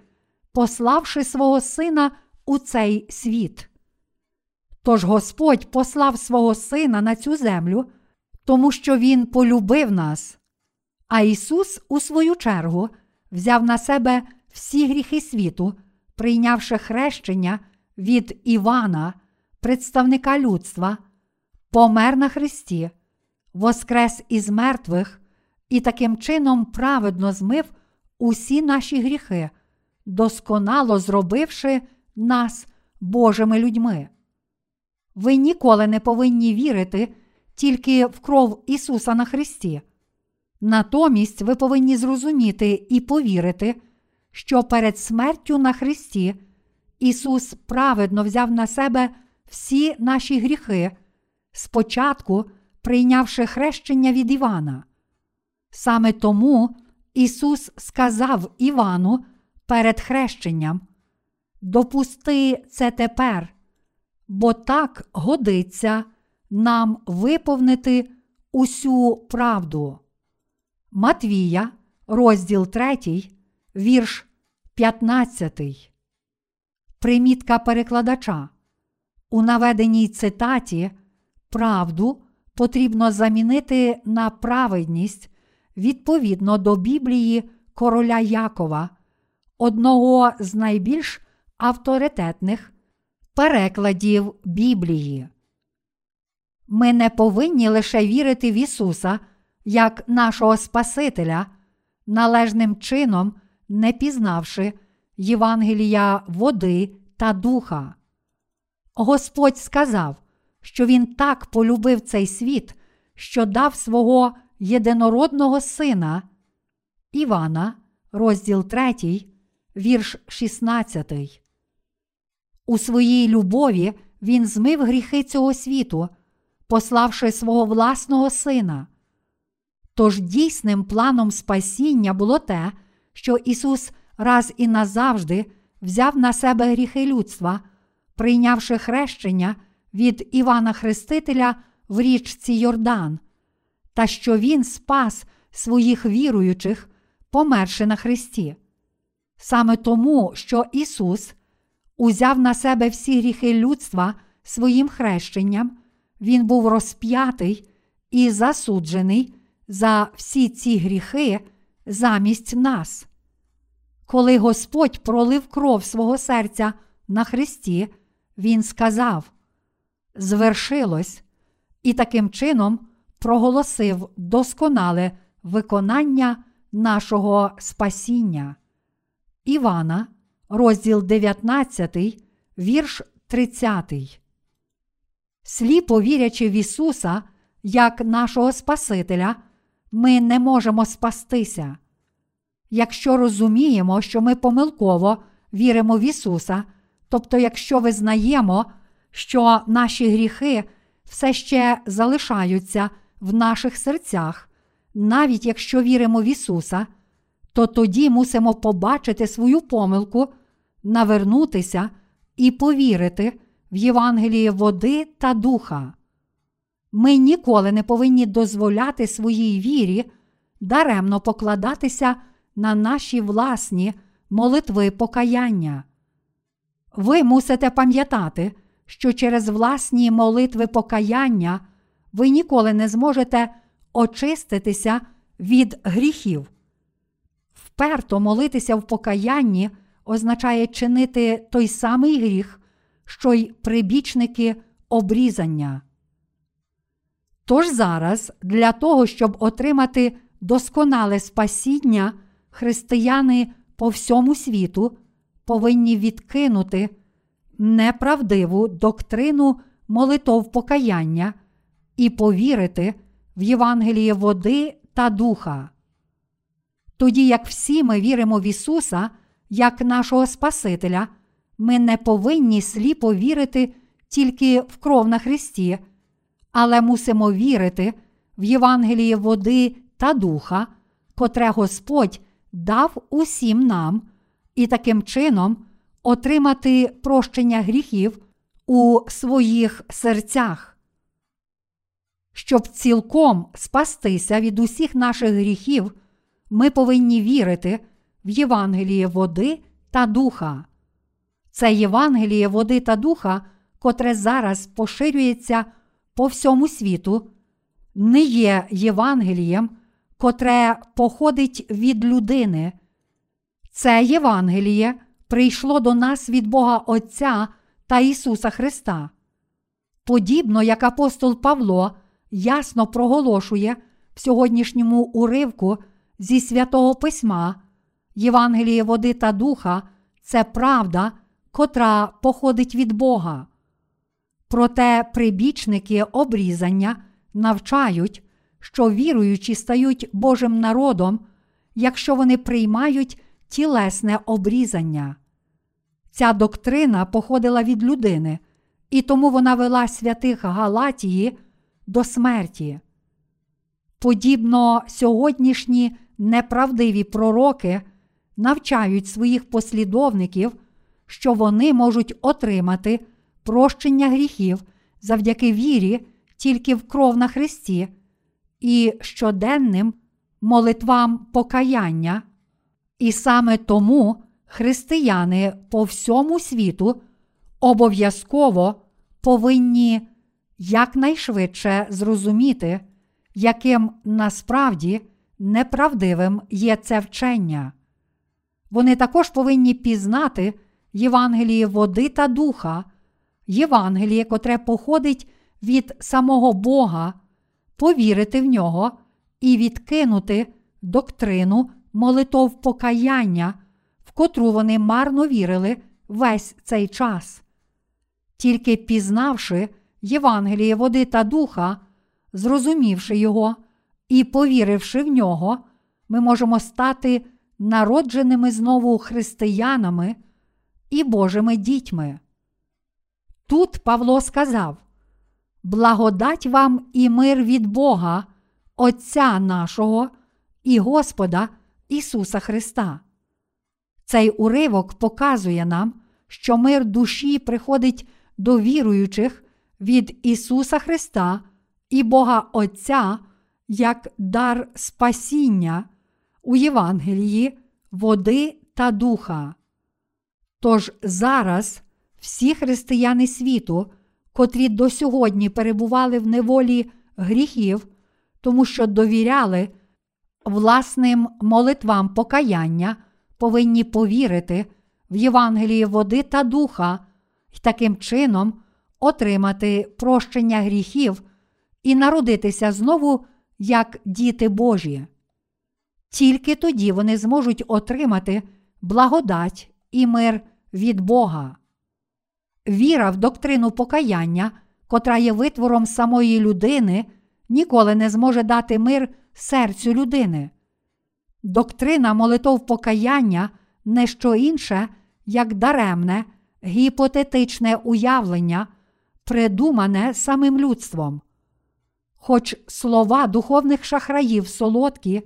Speaker 1: пославши свого Сина у цей світ. Тож Господь послав свого Сина на цю землю, тому що Він полюбив нас. А Ісус, у свою чергу, взяв на себе всі гріхи світу, прийнявши хрещення від Івана, представника людства, помер на Христі, воскрес із мертвих і таким чином праведно змив усі наші гріхи, досконало зробивши нас Божими людьми. Ви ніколи не повинні вірити тільки в кров Ісуса на Христі. Натомість ви повинні зрозуміти і повірити, що перед смертю на Христі Ісус праведно взяв на себе всі наші гріхи, спочатку прийнявши хрещення від Івана. Саме тому Ісус сказав Івану перед хрещенням: Допусти це тепер, бо так годиться нам виповнити усю правду. Матвія, розділ 3, вірш 15. Примітка перекладача. У наведеній цитаті правду потрібно замінити на праведність відповідно до Біблії короля Якова, одного з найбільш авторитетних перекладів Біблії. Ми не повинні лише вірити в Ісуса як нашого Спасителя, належним чином не пізнавши Євангелія води та духа. Господь сказав, що Він так полюбив цей світ, що дав свого єдинородного сина Івана, розділ 3, вірш 16. У своїй любові Він змив гріхи цього світу, пославши свого власного сина. Тож дійсним планом спасіння було те, що Ісус раз і назавжди взяв на себе гріхи людства, прийнявши хрещення від Івана Хрестителя в річці Йордан, та що Він спас своїх віруючих, померши на Христі. Саме тому, що Ісус узяв на себе всі гріхи людства своїм хрещенням, Він був розп'ятий і засуджений за всі ці гріхи замість нас. Коли Господь пролив кров свого серця на Христі, Він сказав: Звершилось, і таким чином проголосив досконале виконання нашого спасіння. Івана, розділ 19, вірш 30. Сліпо вірячи в Ісуса як нашого Спасителя, ми не можемо спастися. Якщо розуміємо, що ми помилково віримо в Ісуса, тобто, якщо визнаємо, що наші гріхи все ще залишаються в наших серцях, навіть якщо віримо в Ісуса, то тоді мусимо побачити свою помилку, навернутися і повірити в Євангеліє води та духа. Ми ніколи не повинні дозволяти своїй вірі даремно покладатися на наші власні молитви покаяння. Ви мусите пам'ятати, що через власні молитви покаяння ви ніколи не зможете очиститися від гріхів. Вперто молитися в покаянні означає чинити той самий гріх, що й прибічники обрізання. Тож зараз для того, щоб отримати досконале спасіння, християни по всьому світу повинні відкинути неправдиву доктрину молитов покаяння і повірити в Євангеліє води та духа. Тоді, як всі ми віримо в Ісуса як нашого Спасителя, ми не повинні сліпо вірити тільки в кров на Христі, але мусимо вірити в Євангеліє води та духа, котре Господь дав усім нам, і таким чином отримати прощення гріхів у своїх серцях. Щоб цілком спастися від усіх наших гріхів, ми повинні вірити в Євангеліє води та духа. Це Євангеліє води та духа, котре зараз поширюється по всьому світу, не є Євангелієм, котре походить від людини. Це Євангеліє прийшло до нас від Бога Отця та Ісуса Христа. Подібно як апостол Павло ясно проголошує в сьогоднішньому уривку зі святого Письма, Євангеліє води та духа це правда, котра походить від Бога. Проте прибічники обрізання навчають, що віруючі стають Божим народом, якщо вони приймають тілесне обрізання. Ця доктрина походила від людини, і тому вона вела святих Галатії до смерті. Подібно сьогоднішні неправдиві пророки навчають своїх послідовників, що вони можуть отримати прощення гріхів завдяки вірі тільки в кров на Христі і щоденним молитвам покаяння. І саме тому християни по всьому світу обов'язково повинні якнайшвидше зрозуміти, яким насправді неправдивим є це вчення. Вони також повинні пізнати Євангеліє води та духа, Євангеліє, котре походить від самого Бога, повірити в нього і відкинути доктрину молитов покаяння, в котру вони марно вірили весь цей час. Тільки пізнавши Євангеліє води та духа, зрозумівши його і повіривши в нього, ми можемо стати народженими знову християнами і Божими дітьми. Тут Павло сказав: Благодать вам і мир від Бога, Отця нашого і Господа Ісуса Христа. Цей уривок показує нам, що мир душі приходить до віруючих від Ісуса Христа і Бога Отця як дар спасіння у Євангелії, води та духа. Тож зараз всі християни світу, котрі до сьогодні перебували в неволі гріхів, тому що довіряли власним молитвам покаяння, повинні повірити в Євангелії води та духа і таким чином отримати прощення гріхів і народитися знову як діти Божі. Тільки тоді вони зможуть отримати благодать і мир від Бога. Віра в доктрину покаяння, котра є витвором самої людини, ніколи не зможе дати мир серцю людини. Доктрина молитов покаяння не що інше, як даремне, гіпотетичне уявлення, придумане самим людством. Хоч слова духовних шахраїв солодкі,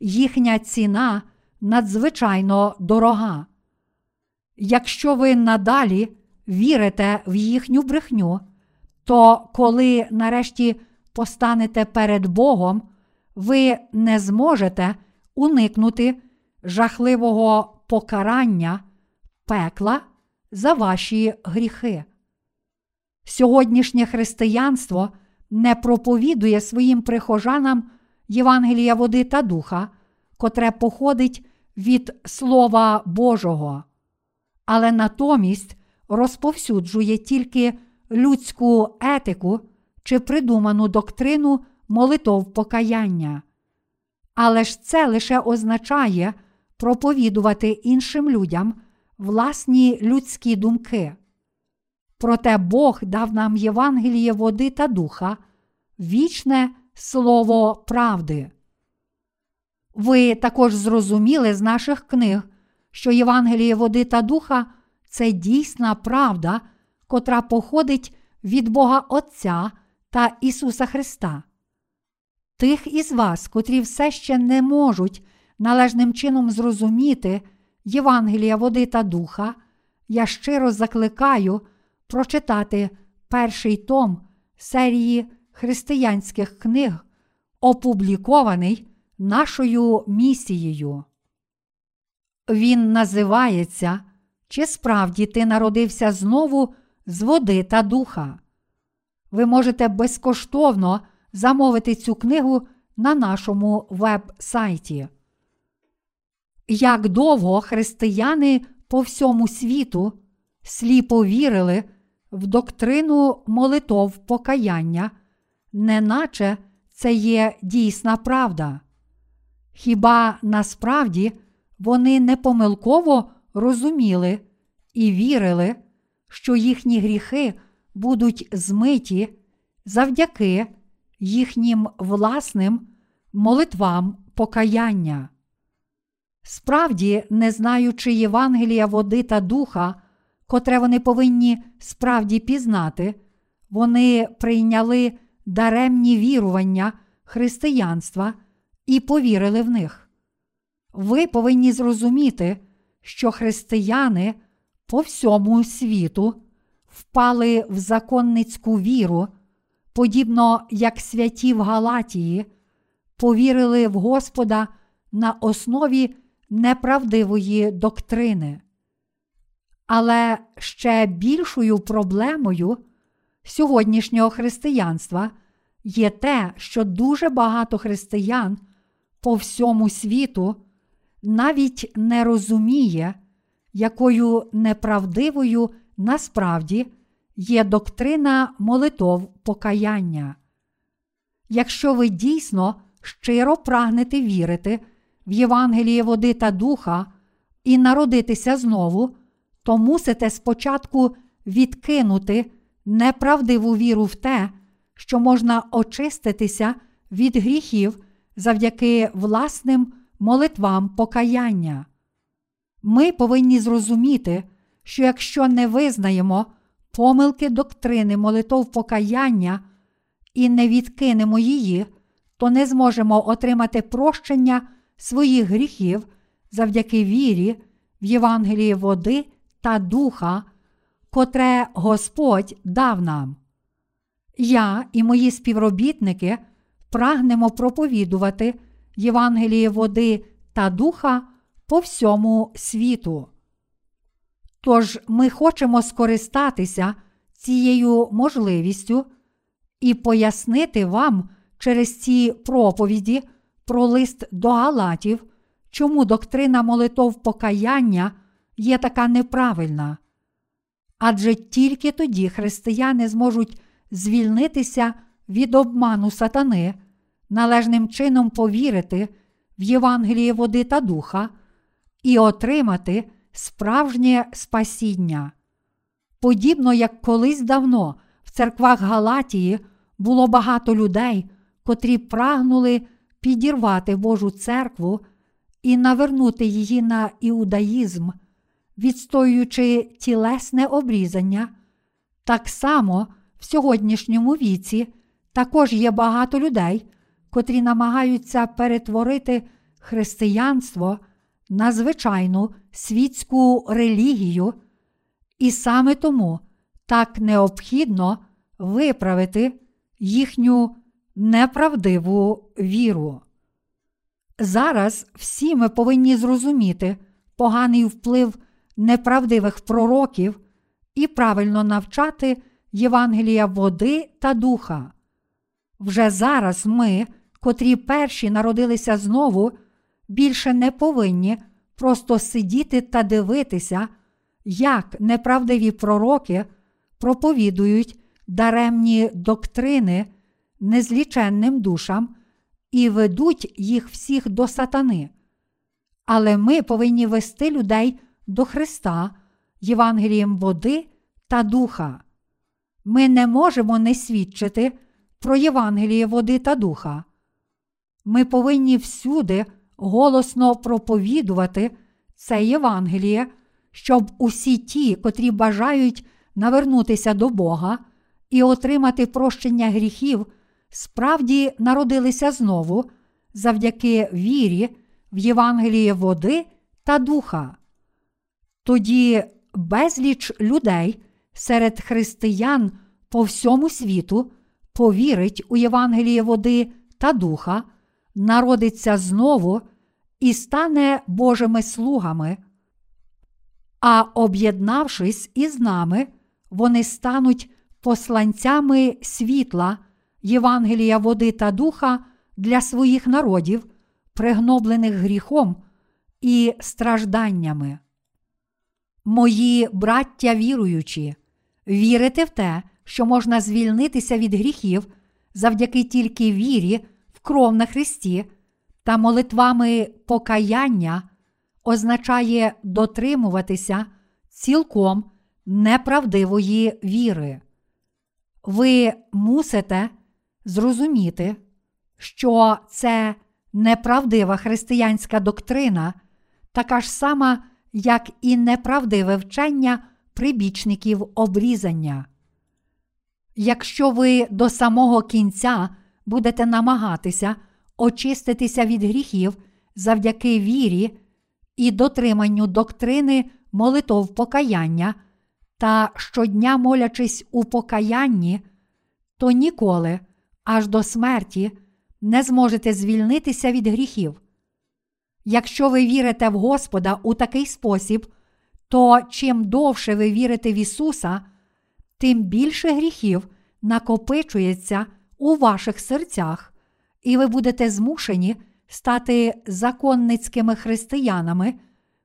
Speaker 1: їхня ціна надзвичайно дорога. Якщо ви надалі вірите в їхню брехню, то коли нарешті постанете перед Богом, ви не зможете уникнути жахливого покарання пекла за ваші гріхи. Сьогоднішнє християнство не проповідує своїм прихожанам Євангелія води та духа, котре походить від Слова Божого, але натомість розповсюджує тільки людську етику чи придуману доктрину молитов покаяння. Але ж це лише означає проповідувати іншим людям власні людські думки. Проте Бог дав нам Євангеліє води та духа, вічне слово правди. Ви також зрозуміли з наших книг, що Євангеліє води та духа це дійсна правда, котра походить від Бога Отця та Ісуса Христа. Тих із вас, котрі все ще не можуть належним чином зрозуміти Євангелія води та духа, я щиро закликаю прочитати перший том серії християнських книг, опублікований нашою місією. Він називається Чи справді ти народився знову з води та духа? Ви можете безкоштовно замовити цю книгу на нашому веб-сайті. Як довго християни по всьому світу сліпо вірили в доктрину молитов покаяння, неначе це є дійсна правда. Хіба насправді вони непомилково розуміли і вірили, що їхні гріхи будуть змиті завдяки їхнім власним молитвам покаяння? Справді, не знаючи Євангелія води та духа, котре вони повинні справді пізнати, вони прийняли даремні вірування християнства і повірили в них. Ви повинні зрозуміти, що християни по всьому світу впали в законницьку віру, подібно як святі в Галатії, повірили в Господа на основі неправдивої доктрини. Але ще більшою проблемою сьогоднішнього християнства є те, що дуже багато християн по всьому світу навіть не розуміє, якою неправдивою насправді є доктрина молитов покаяння. Якщо ви дійсно щиро прагнете вірити в Євангеліє води та духа і народитися знову, то мусите спочатку відкинути неправдиву віру в те, що можна очиститися від гріхів завдяки власним молитвам покаяння. Ми повинні зрозуміти, що якщо не визнаємо помилки доктрини молитов покаяння і не відкинемо її, то не зможемо отримати прощення своїх гріхів завдяки вірі в Євангелії води та духа, котре Господь дав нам. Я і мої співробітники прагнемо проповідувати Євангеліє води та духа по всьому світу. Тож ми хочемо скористатися цією можливістю і пояснити вам через ці проповіді про лист до Галатів, чому доктрина молитов покаяння є така неправильна. Адже тільки тоді християни зможуть звільнитися від обману сатани, належним чином повірити в Євангеліє води та духа і отримати справжнє спасіння. Подібно як колись давно в церквах Галатії було багато людей, котрі прагнули підірвати Божу церкву і навернути її на іудаїзм, відстоюючи тілесне обрізання, так само в сьогоднішньому віці також є багато людей, котрі намагаються перетворити християнство на звичайну світську релігію, і саме тому так необхідно виправити їхню неправдиву віру. Зараз всі ми повинні зрозуміти поганий вплив неправдивих пророків і правильно навчати Євангелія води та духа. Вже зараз ми, котрі перші народилися знову, більше не повинні просто сидіти та дивитися, як неправдиві пророки проповідують даремні доктрини незліченним душам і ведуть їх всіх до сатани. Але ми повинні вести людей до Христа, Євангелієм води та духа. Ми не можемо не свідчити про Євангеліє води та духа. Ми повинні всюди голосно проповідувати це Євангеліє, щоб усі ті, котрі бажають навернутися до Бога і отримати прощення гріхів, справді народилися знову завдяки вірі в Євангеліє води та духа. Тоді безліч людей серед християн по всьому світу повірить у Євангеліє води та духа, народиться знову і стане Божими слугами. А об'єднавшись із нами, вони стануть посланцями світла, Євангелія води та духа для своїх народів, пригноблених гріхом і стражданнями. Мої браття віруючі, вірите в те, що можна звільнитися від гріхів завдяки тільки вірі кров на Христі та молитвами покаяння означає дотримуватися цілком неправдивої віри. Ви мусите зрозуміти, що це неправдива християнська доктрина, така ж сама, як і неправдиве вчення прибічників обрізання. Якщо ви до самого кінця будете намагатися очиститися від гріхів завдяки вірі і дотриманню доктрини молитов покаяння та щодня молячись у покаянні, то ніколи, аж до смерті, не зможете звільнитися від гріхів. Якщо ви вірите в Господа у такий спосіб, то чим довше ви вірите в Ісуса, тим більше гріхів накопичується у ваших серцях, і ви будете змушені стати законницькими християнами,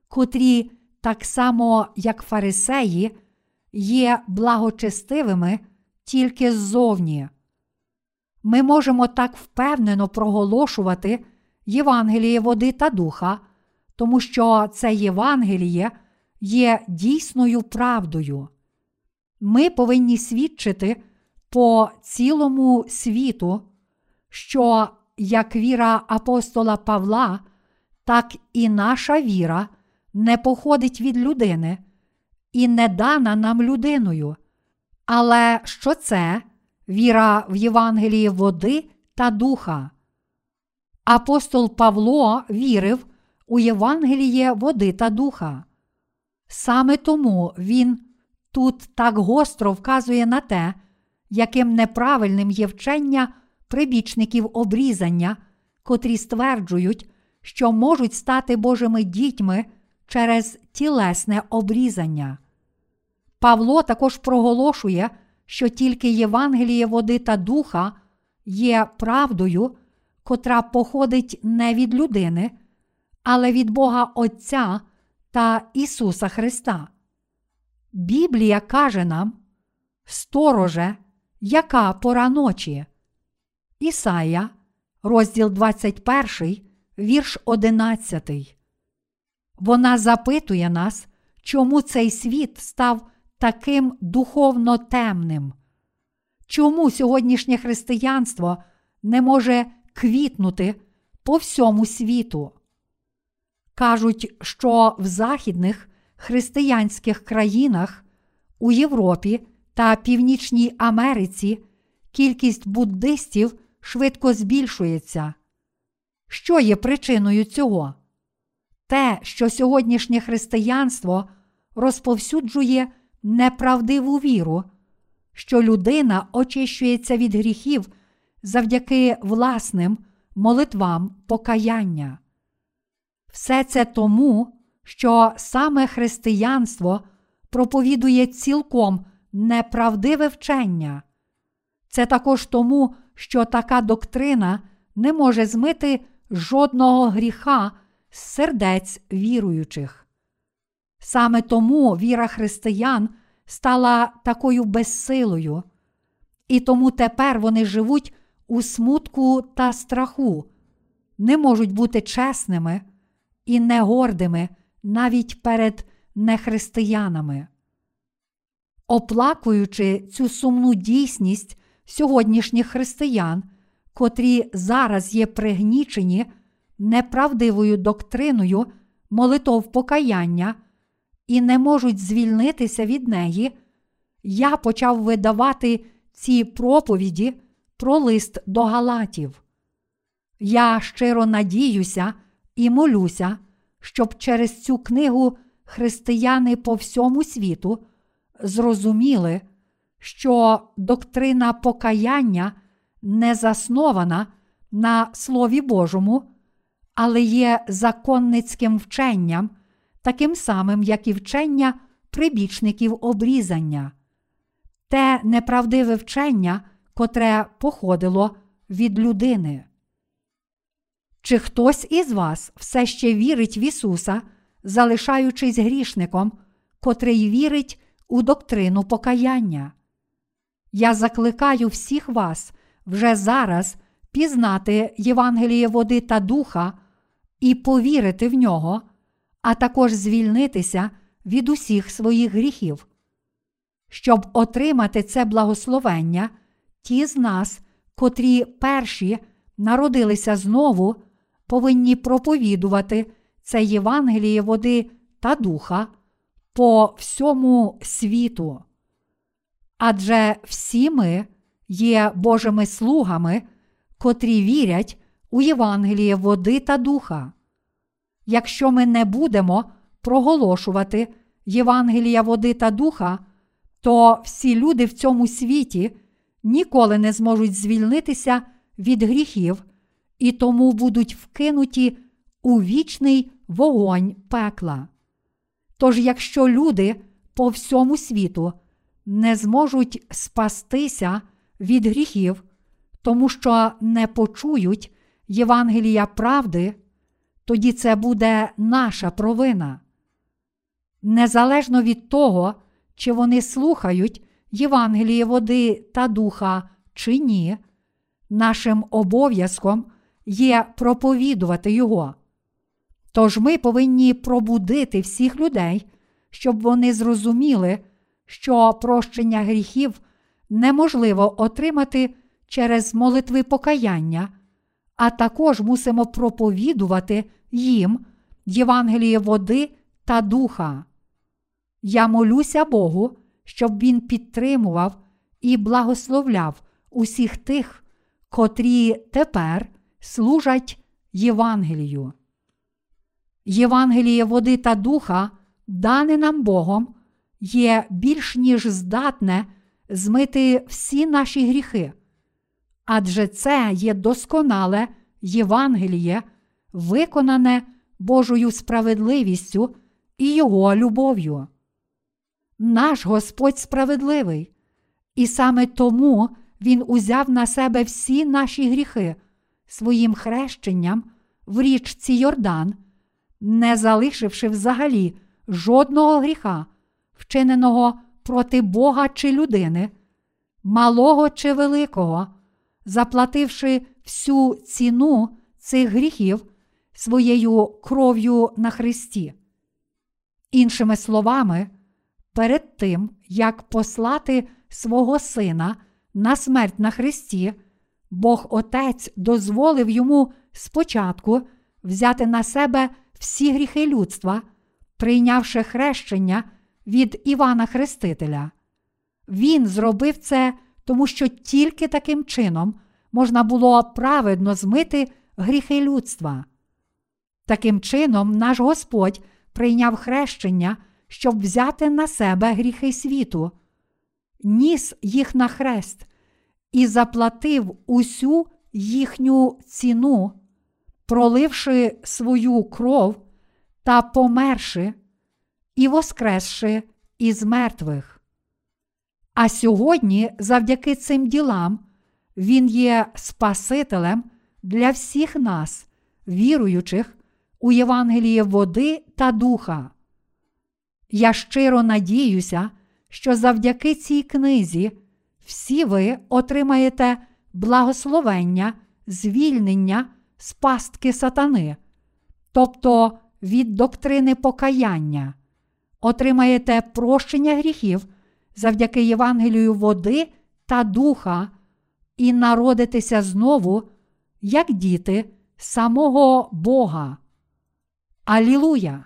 Speaker 1: котрі, так само як фарисеї, є благочестивими тільки ззовні. Ми можемо так впевнено проголошувати Євангеліє води та духа, тому що це Євангеліє є дійсною правдою. Ми повинні свідчити по цілому світу, що як віра апостола Павла, так і наша віра не походить від людини і не дана нам людиною, але що це віра в Євангелії води та духа. Апостол Павло вірив у Євангеліє води та духа. Саме тому він тут так гостро вказує на те, яким неправильним є вчення прибічників обрізання, котрі стверджують, що можуть стати Божими дітьми через тілесне обрізання. Павло також проголошує, що тільки Євангеліє води та духа є правдою, котра походить не від людини, але від Бога Отця та Ісуса Христа. Біблія каже нам, стороже, яка пора ночі. Ісая, розділ 21, вірш 11. Вона запитує нас, чому цей світ став таким духовно темним. Чому сьогоднішнє християнство не може квітнути по всьому світу? Кажуть, що в західних християнських країнах у Європі та Північній Америці кількість буддистів швидко збільшується. Що є причиною цього? Те, що сьогоднішнє християнство розповсюджує неправдиву віру, що людина очищується від гріхів завдяки власним молитвам покаяння. Все це тому, що саме християнство проповідує цілком неправдиве вчення. Це також тому, що така доктрина не може змити жодного гріха з сердець віруючих. Саме тому віра християн стала такою безсилою, і тому тепер вони живуть у смутку та страху, не можуть бути чесними і негордими навіть перед нехристиянами. Оплакуючи цю сумну дійсність сьогоднішніх християн, котрі зараз є пригнічені неправдивою доктриною молитов покаяння і не можуть звільнитися від неї, я почав видавати ці проповіді про лист до Галатів. Я щиро надіюся і молюся, щоб через цю книгу християни по всьому світу зрозуміли, що доктрина покаяння не заснована на Слові Божому, але є законницьким вченням, таким самим, як і вчення прибічників обрізання, те неправдиве вчення, котре походило від людини. Чи хтось із вас все ще вірить в Ісуса, залишаючись грішником, котрий вірить у доктрину покаяння? Я закликаю всіх вас вже зараз пізнати Євангеліє води та духа і повірити в нього, а також звільнитися від усіх своїх гріхів. Щоб отримати це благословення, ті з нас, котрі перші народилися знову, повинні проповідувати це Євангеліє води та духа по всьому світу. Адже всі ми є Божими слугами, котрі вірять у Євангеліє води та духа. Якщо ми не будемо проголошувати Євангелія води та духа, то всі люди в цьому світі ніколи не зможуть звільнитися від гріхів і тому будуть вкинуті у вічний вогонь пекла. Тож, якщо люди по всьому світу не зможуть спастися від гріхів, тому що не почують Євангелія правди, тоді це буде наша провина. Незалежно від того, чи вони слухають Євангеліє води та духа чи ні, нашим обов'язком є проповідувати Його. Тож ми повинні пробудити всіх людей, щоб вони зрозуміли, що прощення гріхів неможливо отримати через молитви покаяння, а також мусимо проповідувати їм Євангеліє води та духа. Я молюся Богу, щоб Він підтримував і благословляв усіх тих, котрі тепер служать Євангелію. Євангеліє води та духа, дане нам Богом, є більш ніж здатне змити всі наші гріхи, адже це є досконале Євангеліє, виконане Божою справедливістю і Його любов'ю. Наш Господь справедливий, і саме тому Він узяв на себе всі наші гріхи своїм хрещенням в річці Йордан, не залишивши взагалі жодного гріха, вчиненого проти Бога чи людини, малого чи великого, заплативши всю ціну цих гріхів своєю кров'ю на Христі. Іншими словами, перед тим, як послати свого Сина на смерть на Христі, Бог Отець дозволив йому спочатку взяти на себе всі гріхи людства, прийнявши хрещення від Івана Хрестителя. Він зробив це, тому що тільки таким чином можна було праведно змити гріхи людства. Таким чином, наш Господь прийняв хрещення, щоб взяти на себе гріхи світу, ніс їх на хрест і заплатив усю їхню ціну, проливши свою кров та померши і воскресши із мертвих. А сьогодні, завдяки цим ділам, Він є Спасителем для всіх нас, віруючих у Євангеліє води та духа. Я щиро надіюся, що завдяки цій книзі всі ви отримаєте благословення, звільнення з пастки сатани, тобто від доктрини покаяння, отримаєте прощення гріхів завдяки Євангелію води та духа і народитеся знову, як діти самого Бога. Алілуя!